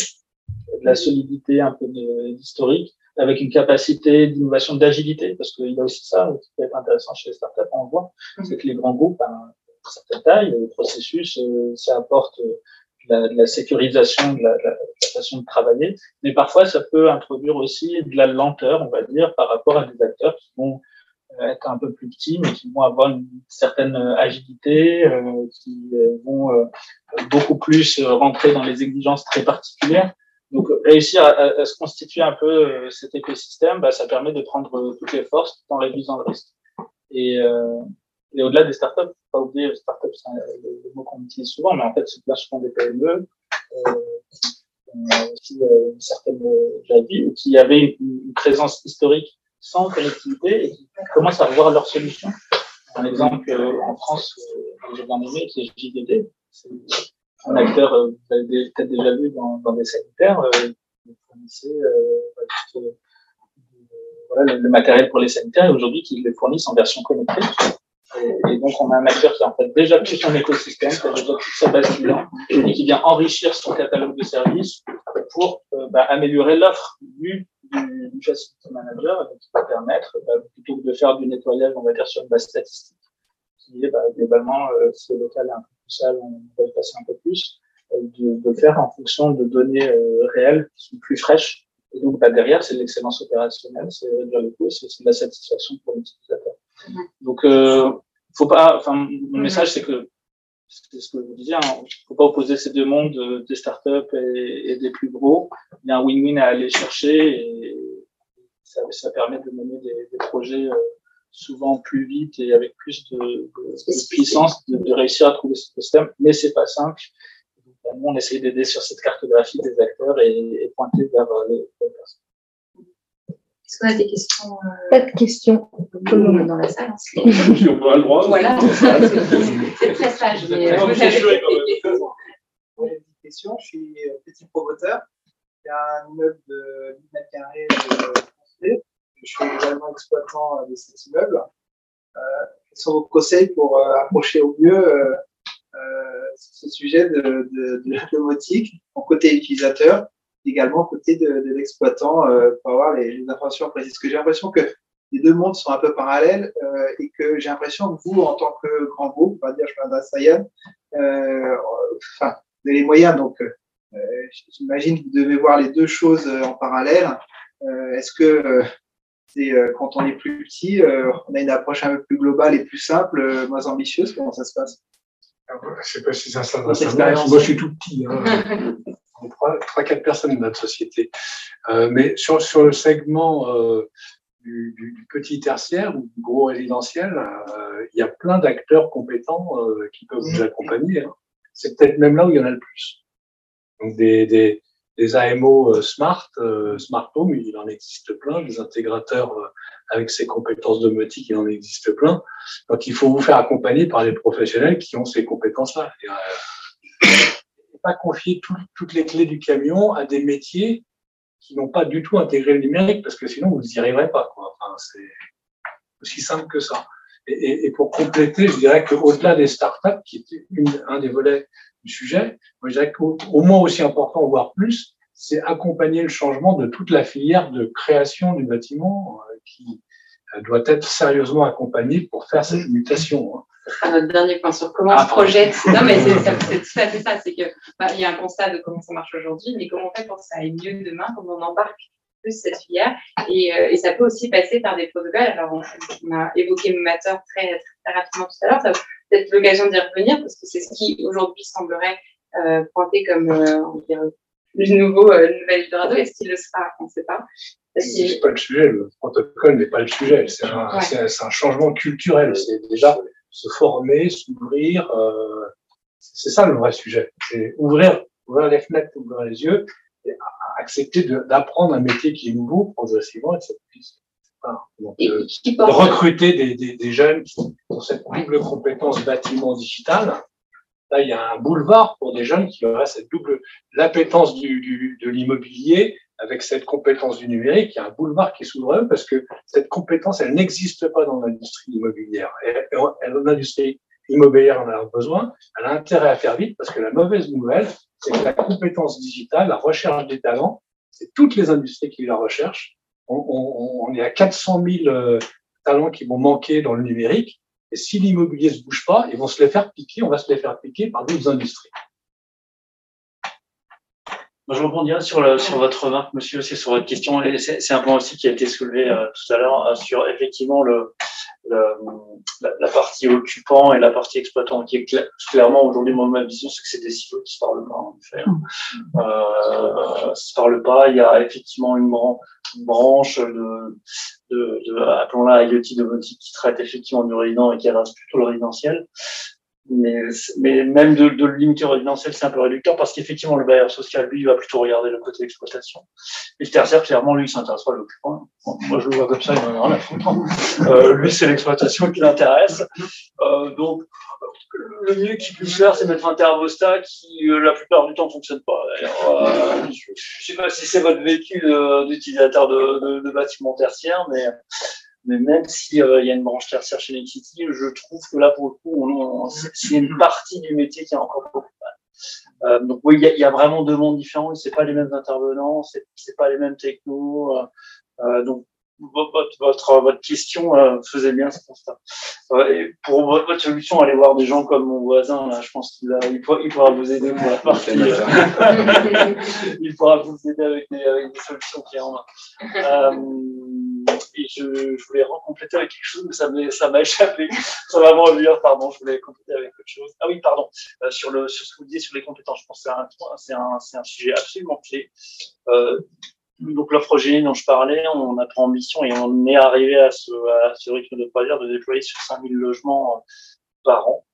de la solidité, un peu d'historique, avec une capacité d'innovation, d'agilité, parce qu'il y a aussi ça qui peut être intéressant chez les startups, on voit, c'est que les grands groupes, à une certaine taille, le processus, ça apporte la, de la sécurisation de la, de la, façon de travailler, mais parfois ça peut introduire aussi de la lenteur, on va dire, par rapport à des acteurs qui vont euh, être un peu plus petits, mais qui vont avoir une certaine euh, agilité, euh, qui euh, vont euh, beaucoup plus rentrer dans les exigences très particulières. Donc, réussir à, à, se constituer un peu cet écosystème, bah, ça permet de prendre toutes les forces tout en réduisant le risque. Et, et au-delà des startups, faut pas oublier, les startups, c'est le, le, mot qu'on utilise souvent, mais en fait, c'est bien souvent des PME, euh, aussi euh, une certaine euh, qui avaient une, une, présence historique sans connectivité et qui commencent à revoir leurs solutions. Un exemple euh, en France, euh, j'ai bien aimé, qui JDD. Un acteur, euh, vous avez peut-être déjà vu dans, dans des sanitaires, qui fournissait voilà, le, le, matériel pour les sanitaires et aujourd'hui qui les fournissent en version connectée. Et, donc, on a un acteur qui a en fait déjà tout son écosystème, qui a déjà toute sa base client et qui vient enrichir son catalogue de services pour euh, bah, améliorer l'offre du, du, facility manager, qui va permettre, bah, plutôt que de faire du nettoyage, on va dire, sur une base statistique, qui est bah, globalement, euh, si le local est un peu sale, on va y passer un peu plus, euh, de, de, faire en fonction de données euh, réelles qui sont plus fraîches. Et donc, bah, derrière, c'est l'excellence opérationnelle, c'est réduire le coût, c'est de la satisfaction pour l'utilisateur. Donc, euh, faut pas. Enfin, mon message c'est que c'est ce que je vous disais. Hein, faut pas opposer ces deux mondes euh, des startups et, et des plus gros. Il y a un win-win à aller chercher et ça, ça permet de mener des, des projets euh, souvent plus vite et avec plus de, de, de puissance de, de, réussir à trouver ce système. Mais c'est pas simple. Donc, nous, on essaye d'aider sur cette cartographie des acteurs et, et pointer vers les personnes. Est-ce qu'on a des questions euh... Pas de questions. Tout le monde dans la salle. Hein, si on a le droit. Voilà, c'est très sage. Mais euh, vous avez des questions. Je suis petit promoteur. Il y a un immeuble de 10 mètres carrés. Je suis également exploitant de cet immeuble. Euh, quels sont vos conseils pour euh, approcher au mieux euh, ce sujet de, de, en côté utilisateur également côté de, l'exploitant euh, pour avoir les, les, informations précises? Parce que j'ai l'impression que les deux mondes sont un peu parallèles euh, et que j'ai l'impression que vous, en tant que grand groupe, on va dire, je m'adresse à Yann, euh, enfin, vous avez les moyens, donc euh, j'imagine que vous devez voir les deux choses en parallèle. Est-ce que c'est quand on est plus petit, on a une approche un peu plus globale et plus simple, moins ambitieuse Comment ça se passe? Ah, Je sais pas si ça, ça. Moi, je suis tout petit. Hein. Trois, quatre personnes dans notre société. Euh, mais sur, sur le segment euh, du, petit tertiaire ou du gros résidentiel, euh, il y a plein d'acteurs compétents euh, qui peuvent vous accompagner. Hein. C'est peut-être même là où il y en a le plus. Donc des, des, des AMO euh, smart, euh, smart home, il en existe plein, des intégrateurs euh, avec ces compétences domotiques, il en existe plein. Donc il faut vous faire accompagner par des professionnels qui ont ces compétences-là. Pas confier tout, toutes les clés du camion à des métiers qui n'ont pas du tout intégré le numérique, parce que sinon vous n'y arriverez pas. Enfin, c'est aussi simple que ça. Et, et, pour compléter, je dirais qu'au-delà des startups, qui était une, un des volets du sujet, moi, je dirais qu'au au moins aussi important, voire plus, c'est accompagner le changement de toute la filière de création du bâtiment euh, qui euh, doit être sérieusement accompagnée pour faire cette mutation. Hein. À notre dernier point sur comment ah, on se projette. Non, mais c'est tout à fait ça. C'est que bah, il y a un constat de comment ça marche aujourd'hui, mais comment on fait pour que ça aille mieux demain, comment on embarque plus cette filière. Et, euh, et ça peut aussi passer par des protocoles. Alors, on, on a évoqué Matter très, très rapidement tout à l'heure. Ça peut-être l'occasion d'y revenir parce que c'est ce qui aujourd'hui semblerait euh, pointé comme euh, on dirait, le nouveau euh, nouvel Eldorado. Est-ce qu'il le sera? On ne sait pas. C'est pas le sujet. Le protocole n'est pas le sujet. C'est un, ouais. un, changement culturel. C'est déjà se former, s'ouvrir. Euh, c'est ça le vrai sujet. C'est ouvrir, ouvrir les fenêtres, ouvrir les yeux, et accepter d'apprendre un métier qui est nouveau progressivement. Et donc, et de, recruter des, des, des, jeunes qui ont cette double compétence bâtiment digital. Là, il y a un boulevard pour des jeunes qui auraient cette double l'appétence du, du, de l'immobilier avec cette compétence du numérique, il y a un boulevard qui s'ouvre à eux parce que cette compétence, elle n'existe pas dans l'industrie immobilière. L'industrie immobilière en a besoin, elle a intérêt à faire vite parce que la mauvaise nouvelle, c'est que la compétence digitale, la recherche des talents, c'est toutes les industries qui la recherchent. On, on, on est à 400 000 euh, talents qui vont manquer dans le numérique. Et si l'immobilier se bouge pas, ils vont se les faire piquer, on va se les faire piquer par d'autres industries. Je rebondirai sur, le, sur votre remarque, monsieur, aussi sur votre question. C'est un point aussi qui a été soulevé euh, tout à l'heure euh, sur effectivement le, le la, partie occupant et la partie exploitant, qui est cl clairement aujourd'hui, moi, ma vision, c'est que c'est des silos qui se parlent pas, en fait. Euh, se parlent pas. Il y a effectivement une, bran une branche de, de, de appelons-la IoT domotique qui traite effectivement du résident et qui reste plutôt le résidentiel mais, mais même de, de le limiter résidentiel, c'est un peu réducteur parce qu'effectivement, le bailleur social, lui, il va plutôt regarder le côté exploitation. Et le tertiaire, clairement, lui, il s'intéresse pas à l'occupant. Moi, je le vois comme ça, il en a rien à foutre. Euh, lui, c'est l'exploitation qui l'intéresse. Euh, donc, le mieux qu'il puisse faire, c'est mettre un thermostat qui, euh, la plupart du temps, fonctionne pas. Euh, je, je sais pas si c'est votre vécu d'utilisateur de, de, de bâtiment tertiaire, mais mais même s'il euh, y a une branche tertiaire chez Nexity, je trouve que là, pour le coup, c'est une partie du métier qui est encore beaucoup mal. Euh, donc oui, il y, y, a vraiment deux mondes différents, c'est pas les mêmes intervenants, c'est pas les mêmes technos. Euh, euh donc votre, votre, votre question euh, faisait bien ce constat. Euh, et pour votre, votre, solution, allez voir des gens comme mon voisin, là, je pense qu'il il pourra, il pourra vous aider pour la partie. il pourra vous aider avec des, avec des solutions qui en main. Euh, et je, voulais recompléter avec quelque chose, mais ça m'a, m'a échappé. Ça va me revenir, pardon, je voulais compléter avec autre chose. Ah oui, pardon, euh, sur, le, sur ce que vous disiez sur les compétences, je pense que c'est un, un, un sujet absolument clé. Euh, donc l'offre génie dont je parlais, on a pris mission et on est arrivé à ce, rythme de croisière de déployer sur 5000 logements par an.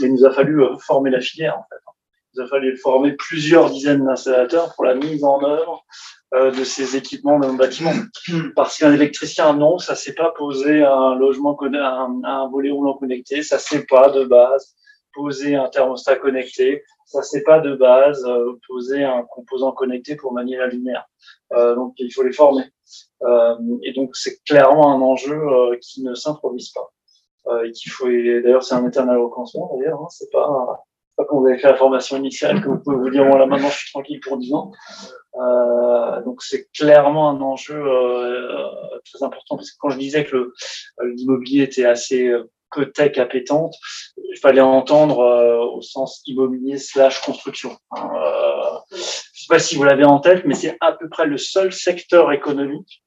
il nous a fallu former la filière en fait. Il a fallu former plusieurs dizaines d'installateurs pour la mise en œuvre euh, de ces équipements dans le bâtiment. Parce qu'un électricien, non, ça s'est pas posé un logement, un, un volet roulant connecté, ça s'est pas de base poser un thermostat connecté, ça c'est pas de base euh, poser un composant connecté pour manier la lumière. Euh, donc il faut les former. Euh, et donc c'est clairement un enjeu euh, qui ne s'improvise pas. Euh, et qu'il faut. D'ailleurs c'est un éternel recommencement. D'ailleurs, hein, c'est pas pas quand vous avez fait la formation initiale que vous pouvez vous dire bon là maintenant je suis tranquille pour 10 ans. Euh, donc c'est clairement un enjeu euh, très important parce que quand je disais que l'immobilier était assez peu tech appétante, il fallait entendre euh, au sens immobilier slash construction. Euh, sais pas si vous l'avez en tête, mais c'est à peu près le seul secteur économique,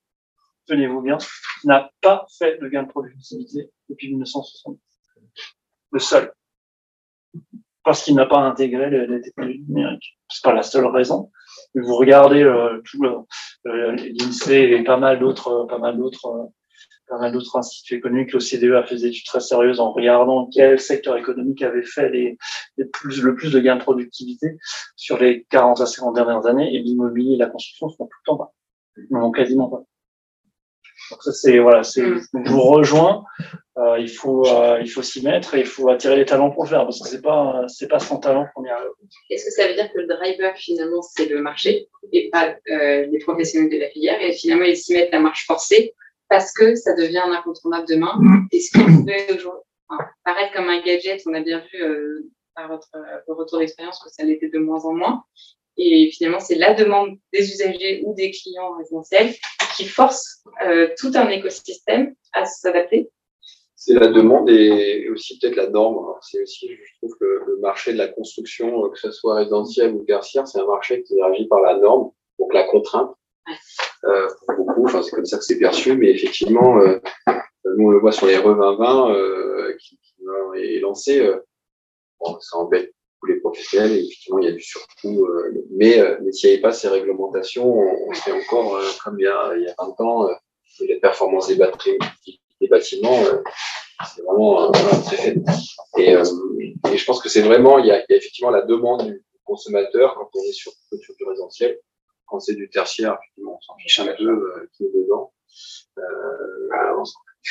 tenez-vous bien, qui n'a pas fait de gain de productivité depuis 1960. Le seul. Parce qu'il n'a pas intégré les, les technologies numériques. C'est pas la seule raison. Vous regardez euh, tout le, euh, l'INSEE et pas mal d'autres, pas mal d'autres, euh, pas mal d'autres instituts économiques. L'OCDE a fait des études très sérieuses en regardant quel secteur économique avait fait les, les plus, le plus de gains de productivité sur les 40 à 50 dernières années. Et l'immobilier et la construction sont tout en bas. Non, quasiment pas. Donc ça c'est voilà, c'est je vous rejoins. Euh, il faut euh, il faut s'y mettre et il faut attirer les talents pour le faire parce que c'est pas c'est pas sans talent qu'on y arrive. Est-ce que ça veut dire que le driver, finalement, c'est le marché et pas euh, les professionnels de la filière Et finalement, ils s'y mettent à marche forcée parce que ça devient un incontournable demain? Et ce qui pouvait aujourd'hui enfin, paraître comme un gadget, on a bien vu par votre retour d'expérience que ça l'était de moins en moins. Et finalement, c'est la demande des usagers ou des clients résidentiels qui force euh, tout un écosystème à s'adapter. C'est la demande et aussi peut-être la norme. Alors, C'est aussi, je trouve que le marché de la construction, euh, que ce soit résidentiel ou tertiaire, c'est un marché qui est régi par la norme, donc la contrainte. Euh, pour beaucoup, enfin, c'est comme ça que c'est perçu, mais effectivement, euh, nous on le voit sur les RE 2020 euh, qui, qui est lancé. Euh, bon, ça embête tous les professionnels et effectivement il y a du surcoût. euh, mais euh, mais s'il n'y avait pas ces réglementations, on, on serait encore euh, comme il y a, il y a 20 ans, et les performances des batteries, des bâtiments, c'est vraiment très faible. Et, et je pense que c'est vraiment, il y, a, il y a effectivement la demande du consommateur quand on est sur, sur du résidentiel. Quand c'est du tertiaire, effectivement, on s'en fiche un peu euh, qui est dedans. Euh, on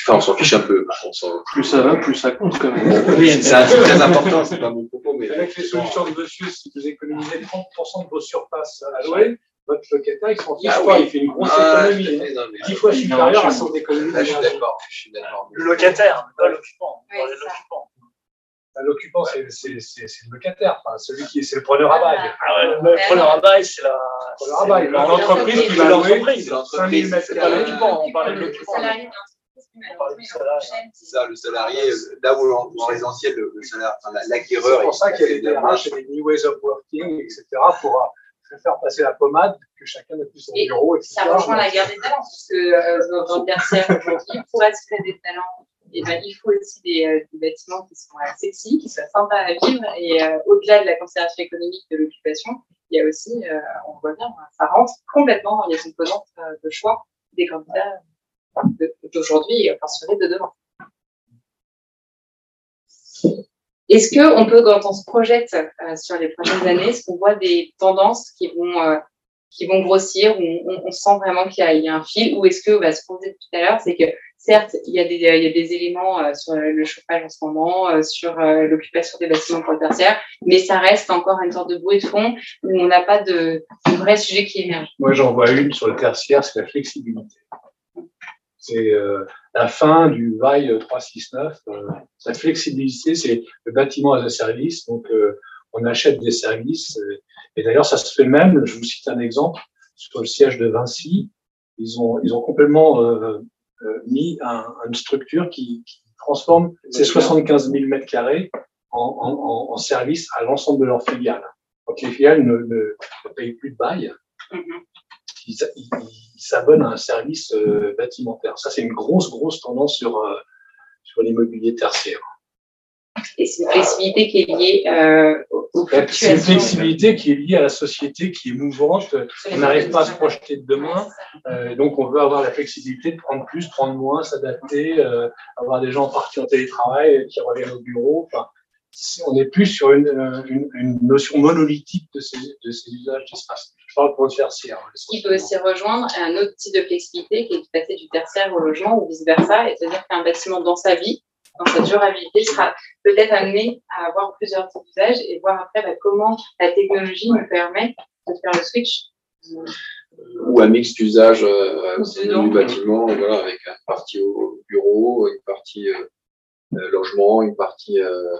enfin, on s'en fiche un peu. On Plus ça va, plus ça compte quand même. Oui, c'est très important, c'est pas mon propos, mais Avec les solutions de monsieur, si vous économisez 30% de vos surfaces à louer, votre locataire, il s'en fiche Ah pas, oui. il fait une grosse Ah, économie. tout à hein. fait, non, mais- 10 fois supérieure à son économie Là, je suis d'accord, je suis d'accord. Le locataire, pas l'occupant. L'occupant. Bah, L'occupant, c'est le locataire, enfin, celui qui est, c'est le preneur à bail. Ah ouais, le preneur à bail, c'est la. L'entreprise qui va louer. C'est 5000 l'entreprise, mètres c'est pas l'occupant, on parlait de l'occupant. Salarié On du salarié. C'est ça, le salarié, là où en, en résidentiel, le, le salaire, enfin, la- l'acquéreur. C'est pour ça il- qu'il y a il des et des new ways of working, etc., pour euh, faire passer la pommade, que chacun n'a plus son Et bureau, etc. Ça rejoint la guerre des talents, parce que euh, dans, le tertiaire aujourd'hui, pour attirer des talents, et ben, il faut aussi des, euh, des bâtiments qui sont euh, sexy, qui soient sympas à vivre, et euh, au-delà de la considération économique de l'occupation, il y a aussi, euh, on voit bien, ça rentre complètement dans les composantes euh, de choix des candidats d'aujourd'hui et fortiori de demain. Est-ce que on peut, quand on se projette euh, sur les prochaines années, est-ce qu'on voit des tendances qui vont euh, qui vont grossir, où on, sent vraiment qu'il y, a- un fil, ou est-ce que, bah, ce qu'on disait tout à l'heure, c'est que certes, il y a des, il y a des éléments euh, sur le chauffage en ce moment, sur l'occupation des bâtiments pour le tertiaire, mais ça reste encore une sorte de bruit de fond où on n'a pas de, de vrai sujet qui émerge. Moi, j'en vois une sur le tertiaire, c'est la flexibilité. C'est euh, la fin du bail 369. Euh, la flexibilité, c'est le bâtiment as a service. Donc, euh, on achète des services. et d'ailleurs, ça se fait même, je vous cite un exemple, sur le siège de Vinci. Ils ont, ils ont complètement euh, mis un- une structure qui, qui transforme ces 75 000 mètres carrés en, en, en- en service à l'ensemble de leurs filiales. Donc, les filiales ne, ne, ne payent plus de bail Mhm. s- ils- s'abonnent à un service euh, bâtimentaire. Ça, c'est une grosse, grosse tendance sur, euh, sur l'immobilier tertiaire. Et c'est une flexibilité qui est liée euh, aux, C'est une flexibilité qui est liée à la société, qui est mouvante. On n'arrive pas à se projeter de demain. Euh, donc, on veut avoir la flexibilité de prendre plus, prendre moins, s'adapter, euh, avoir des gens partis en télétravail qui reviennent au bureau. Enfin, on n'est plus sur une, euh, une, une notion monolithique de ces, de ces usages d'espace. Je parle pour le tertiaire. hein, Ce qui peut aussi rejoindre un autre type de flexibilité qui est de passer du tertiaire au logement ou vice-versa, et c'est-à-dire qu'un bâtiment dans sa vie, dans sa durabilité, sera peut-être amené à avoir plusieurs types d'usages et voir après bah, comment la technologie nous permet de faire le switch. ou un mix d'usage euh, du bâtiment, voilà, avec une partie au bureau, une partie euh, euh, logement, une partie euh, euh,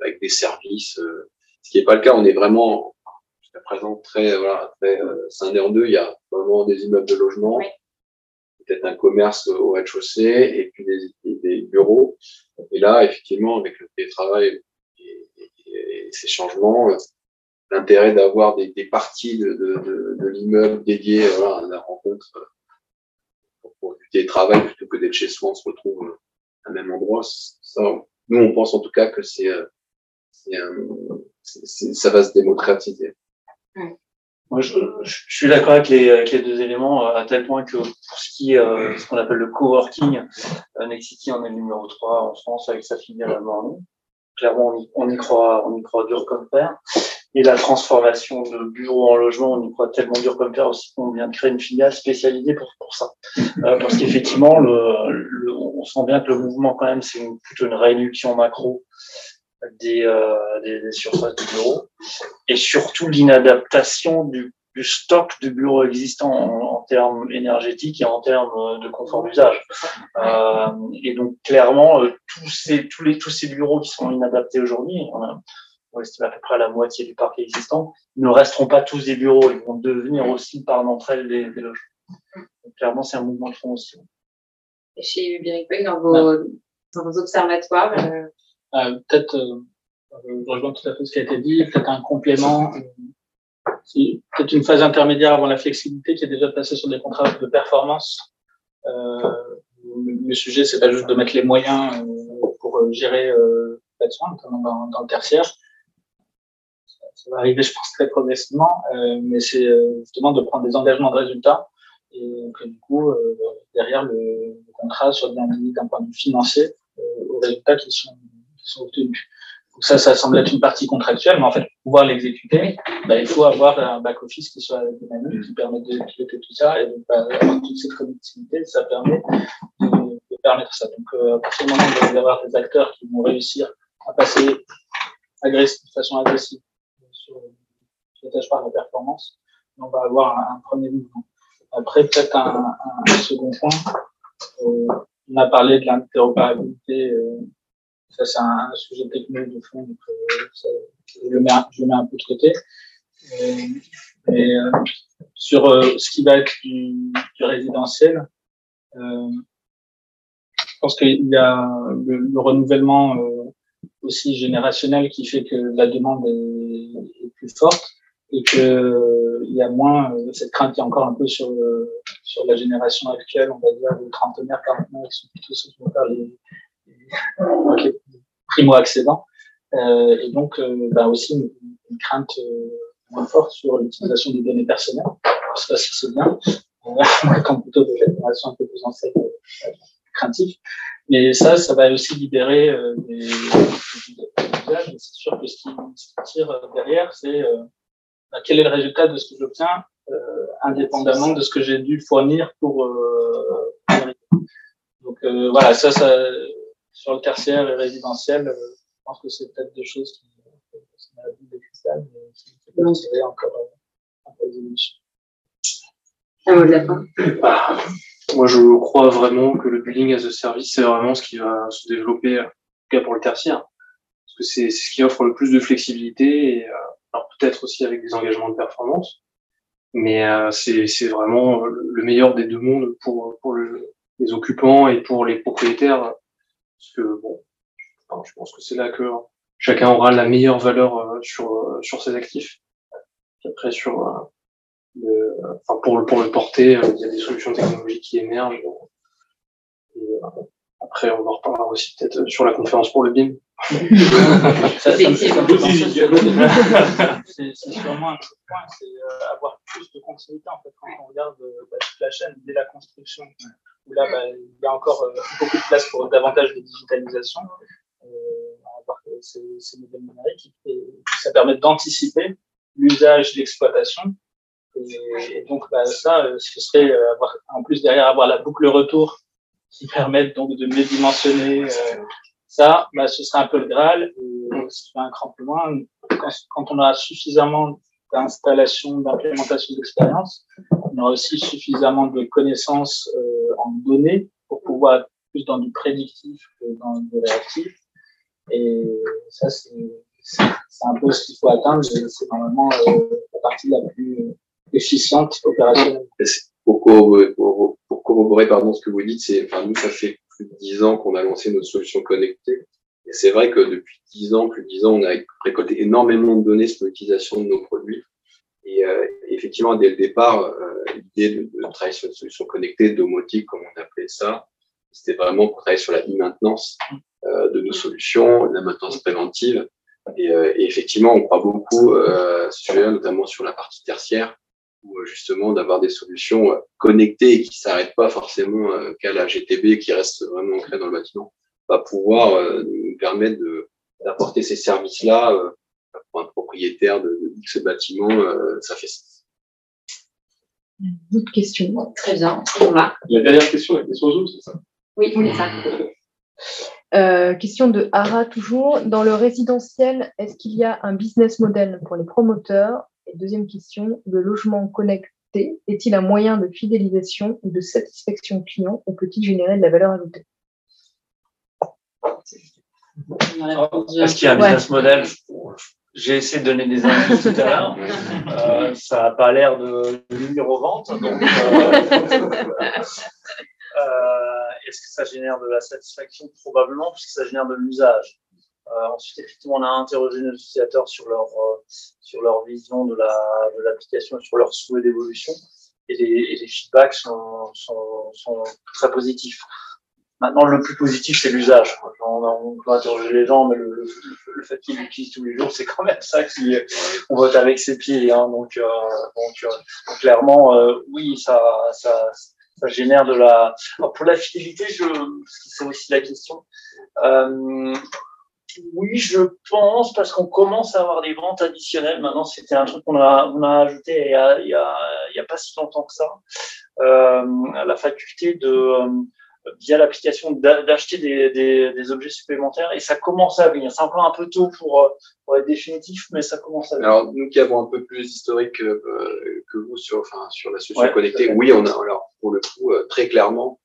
avec des services. euh, ce qui n'est pas le cas, on est vraiment jusqu'à présent très, voilà, très euh, scindé en deux. Il y a vraiment des immeubles de logement, Oui. peut-être un commerce au rez-de-chaussée et puis des, des- bureaux. Et là, effectivement, avec le télétravail et, et- et ces changements, euh, l'intérêt d'avoir des, des, parties de, de, de, l'immeuble dédiées voilà, à la rencontre pour, pour du télétravail plutôt que d'être chez soi, on se retrouve à un même endroit. Ça, nous, on pense en tout cas que c'est, ça va se démocratiser. Moi, je, je, suis d'accord avec les, avec les deux éléments, à tel point que pour ce qui est euh, ce qu'on appelle le coworking, euh, Nexity en est le numéro 3 en France avec sa filiale à Morny. Clairement, on y, on y, croit, on y croit dur comme fer. Et la transformation de bureaux en logement, on y croit tellement dur comme fer aussi qu'on vient de créer une filiale spécialisée pour, pour ça. Euh, parce qu'effectivement, le, le, on sent bien que le mouvement, quand même, c'est plutôt une réduction macro des, euh, surfaces de bureaux et surtout l'inadaptation du, du, stock de bureaux existants en, termes énergétiques et en termes de confort d'usage. Euh, et donc clairement, euh, tous ces bureaux qui sont inadaptés aujourd'hui, on, estime à peu près la moitié du parc existant, ne resteront pas tous des bureaux, ils vont devenir aussi par d'entre elles des, des logements. Donc, clairement, c'est un mouvement de fond aussi. Et chez Biric dans vos, ouais. dans vos observatoires, euh, euh, peut-être, euh, je rejoins tout à fait ce qui a été dit, peut-être un complément, euh, peut-être une phase intermédiaire avant la flexibilité qui est déjà passée sur des contrats de performance. Euh, le sujet, c'est pas juste de mettre les moyens pour gérer euh, de soins, notamment dans, dans, le tertiaire. Ça, ça, va arriver, je pense, très progressivement, euh, mais c'est justement de prendre des engagements de résultats et que du coup, euh, derrière le, le, contrat soit bien mis d'un point de vue financier aux résultats qui sont sont obtenus. Donc ça, ça semble être une partie contractuelle, mais en fait, pour pouvoir l'exécuter, bah, il faut avoir un back-office qui soit dynamique, qui permette de piloter tout ça, et donc bah, avoir toute cette connectivité, ça permet de, de permettre ça. Donc, euh, à partir du moment où vous allez avoir des acteurs qui vont réussir à passer agressif, de façon agressive sur le par la performance, on va avoir un premier mouvement. Après, peut-être un, un, second point, euh, on a parlé de l'interopérabilité euh, ça, c'est un, sujet technique de fond, donc euh, je, le mets, je le mets un peu de côté. Euh, mais sur ce qui va être du, du résidentiel, je pense qu'il y a le, le renouvellement aussi générationnel qui fait que la demande est plus forte et que il y a moins cette crainte qui est encore un peu sur sur la génération actuelle, on va dire les trentenaires, quarantenaires qui sont plutôt ceux qui vont faire les, okay. primo-accédants. Euh, et donc, euh, bah aussi une, une crainte euh, moins forte sur l'utilisation des données personnelles. Alors, ça, c'est bien. Euh, comme plutôt des générations un peu plus anciennes, euh, craintifs. Mais ça, ça va aussi libérer euh, des, usages. C'est sûr que ce qui, ce qui tire derrière, c'est euh, bah, quel est le résultat de ce que j'obtiens, euh, indépendamment de ce que j'ai dû fournir pour. Euh, donc voilà, ça, ça, sur le tertiaire et résidentiel, euh, je pense que c'est peut-être des choses qui sont à la boule de cristal, mais qui tirer encore euh, un peu. Un mot de la fin. Ah, moi, je crois vraiment que le building as a service, c'est vraiment ce qui va se développer, en tout cas pour le tertiaire. Parce que c'est ce qui offre le plus de flexibilité, et, euh, alors peut-être aussi avec des engagements de performance, mais euh, c'est vraiment le meilleur des deux mondes pour, pour le, les occupants et pour les propriétaires. Parce que bon, je pense que c'est là que chacun aura la meilleure valeur euh, sur, euh, sur ses actifs. Après, sur, euh, le, enfin pour, pour le porter, il y a des solutions technologiques qui émergent. Après, on en reparlera aussi peut-être sur la conférence pour le BIM. C'est sûrement un point, c'est euh, avoir plus de continuité en fait quand on regarde euh, bah, toute la chaîne dès la construction, où là bah, il y a encore euh, beaucoup de place pour davantage de digitalisation, avoir ces, ces modèles numériques, et ça permet d'anticiper l'usage, l'exploitation. Et, et, donc bah, ça, ce serait avoir, en plus derrière avoir la boucle retour qui permettent donc de médimensionner euh, ça, bah, ce serait un peu le Graal. Et un cran plus loin, quand, on aura suffisamment d'installation, d'implémentation d'expérience, on aura aussi suffisamment de connaissances euh, en données pour pouvoir être plus dans du prédictif que dans du réactif. Et ça, c'est un peu ce qu'il faut atteindre. C'est normalement euh, la partie la plus efficiente opérationnelle. Pour, pour corroborer pardon, ce que vous dites, c'est, enfin, nous, ça fait plus de dix ans qu'on a lancé notre solution connectée. Et c'est vrai que depuis 10 ans, plus de 10 ans, on a récolté énormément de données sur l'utilisation de nos produits. Et euh, effectivement, dès le départ, euh, l'idée de, travailler sur une solution connectée, domotique, comme on appelait ça, c'était vraiment pour travailler sur la e-maintenance euh, de nos solutions, la maintenance préventive. Et, euh, et effectivement, on croit beaucoup euh, sujet notamment sur la partie tertiaire, où euh, justement d'avoir des solutions connectées et qui s'arrêtent pas forcément qu'à la GTB, qui reste vraiment ancrée dans le bâtiment, va pouvoir nous permettre d'apporter ces services-là pour un propriétaire de, de X bâtiment, ça fait sens. D'autres questions? Très bien, on va. La dernière question, la question Zoom, c'est ça? Oui, c'est ça. Euh, question de Hara toujours. Dans le résidentiel, est-ce qu'il y a un business model pour les promoteurs? Et deuxième question, le logement connecté est-il un moyen de fidélisation ou de satisfaction client ou peut-il générer de la valeur ajoutée? Est-ce qu'il y a un business model? J'ai essayé de donner des indices tout à l'heure. Euh, ça n'a pas l'air de, de nuire aux ventes. Donc, euh, euh, Est-ce que ça génère de la satisfaction? Probablement, puisque ça génère de l'usage. Euh, ensuite, effectivement, on a interrogé nos utilisateurs sur leur, euh, sur leur vision de l'application la, de sur leur souhait d'évolution. Et les, les feedbacks sont, sont, très positifs. Maintenant, le plus positif, c'est l'usage. On, on, peut interroger les gens, mais le, le, fait qu'ils l'utilisent tous les jours, c'est quand même ça qui on vote avec ses pieds. Hein. Donc, euh, donc, clairement, oui, ça, ça, ça génère de la. Pour la fidélité, je, c'est aussi la question. Euh, oui, je pense parce qu'on commence à avoir des ventes additionnelles. Maintenant, c'était un truc qu'on a, on a ajouté il y a, il y a, il y a pas si longtemps que ça. Euh, la faculté de via l'application d'acheter des, des, des, objets supplémentaires et ça commence à venir. C'est encore un peu tôt pour, pour être définitif, mais ça commence à venir. Alors, nous qui avons un peu plus d'historique que, euh, que vous sur, enfin, sur la solution ouais, connectée, oui, on a, alors, pour le coup, euh, très clairement,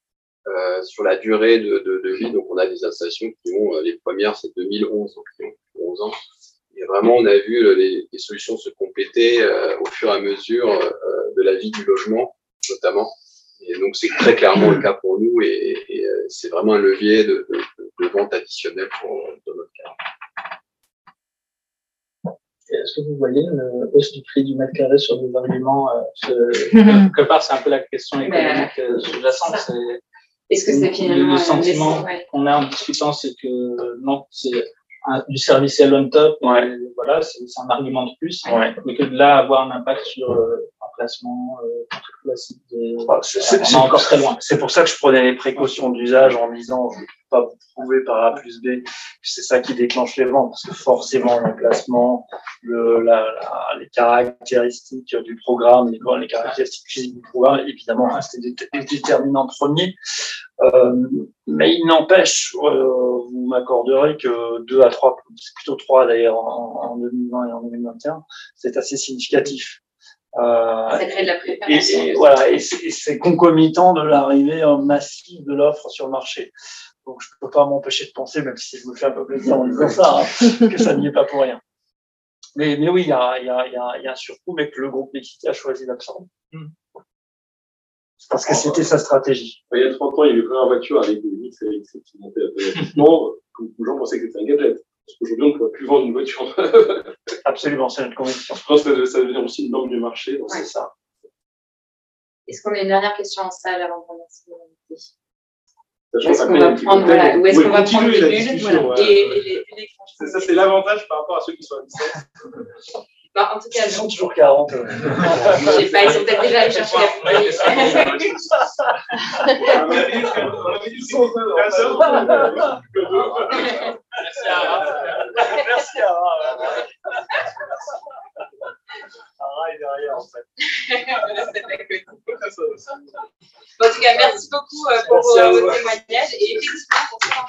euh, sur la durée de, de, de, vie, donc on a des installations qui ont, les premières, c'est 2011, donc qui ont 11 ans. Et vraiment, on a vu les, les solutions se compléter au fur et à mesure de la vie du logement, notamment. Et donc, c'est très clairement le cas pour nous et, et c'est vraiment un levier de, de, de vente additionnelle pour, dans notre cas. Est-ce que vous voyez une hausse du prix du mètre carré sur des arguments euh, Quelque part, c'est un peu la question économique euh, sous-jacente. Est-ce que c'est finalement le sentiment ouais. qu'on a en discutant, c'est que non, c'est du service on top. Ouais. Voilà, c'est un argument de plus. Ouais. Mais que de là avoir un impact sur euh, euh, classique. C'est encore très loin. C'est pour ça que je prenais les précautions d'usage en disant je ne peux pas vous prouver par A plus B que c'est ça qui déclenche les ventes parce que forcément l'emplacement, le, la, la, les caractéristiques du programme, les, les caractéristiques physiques du programme, évidemment, restent des, des déterminants premiers. Euh, mais il n'empêche, euh, vous m'accorderez que 2 à 3, c'est plutôt 3 d'ailleurs en, en 2020 et en 2021, c'est assez significatif. Euh, ça crée de la. Et, et voilà, et c'est concomitant de l'arrivée massive de l'offre sur le marché. Donc je ne peux pas m'empêcher de penser, même si je me fais un peu plaisir en disant ça, hein, que ça n'y est pas pour rien. Mais, mais oui, il y a, y, a, y, a, y a un surcoût, mais que le groupe Nexity a choisi d'absorber. Mm. Parce que c'était sa stratégie. Il y a 30 ans, il y avait plein de voitures avec des mix avec qui montaient automatiquement. Les gens pensaient que c'était un gadget. Parce qu'aujourd'hui, on ne peut plus vendre une voiture. Absolument, c'est notre conviction. Je pense que ça devient aussi une norme du marché. Donc Ouais. c'est ça. Est-ce qu'on a une dernière question en salle avant de remercier Sachant Est-ce qu'on va prendre, voilà, où est-ce qu'on va prendre les bulles discussion, voilà, ouais. et, et les, et les C'est ça, c'est l'avantage par rapport à ceux qui sont à distance. Bah, en tout cas, Ils sont toujours 40. euh. je sais pas, ils sont peut-être déjà allés chercher la. Merci à Merci à Ara est derrière, en fait. Bon, en tout cas, merci beaucoup euh, pour Merci à vous. vos témoignages et effectivement pour ce temps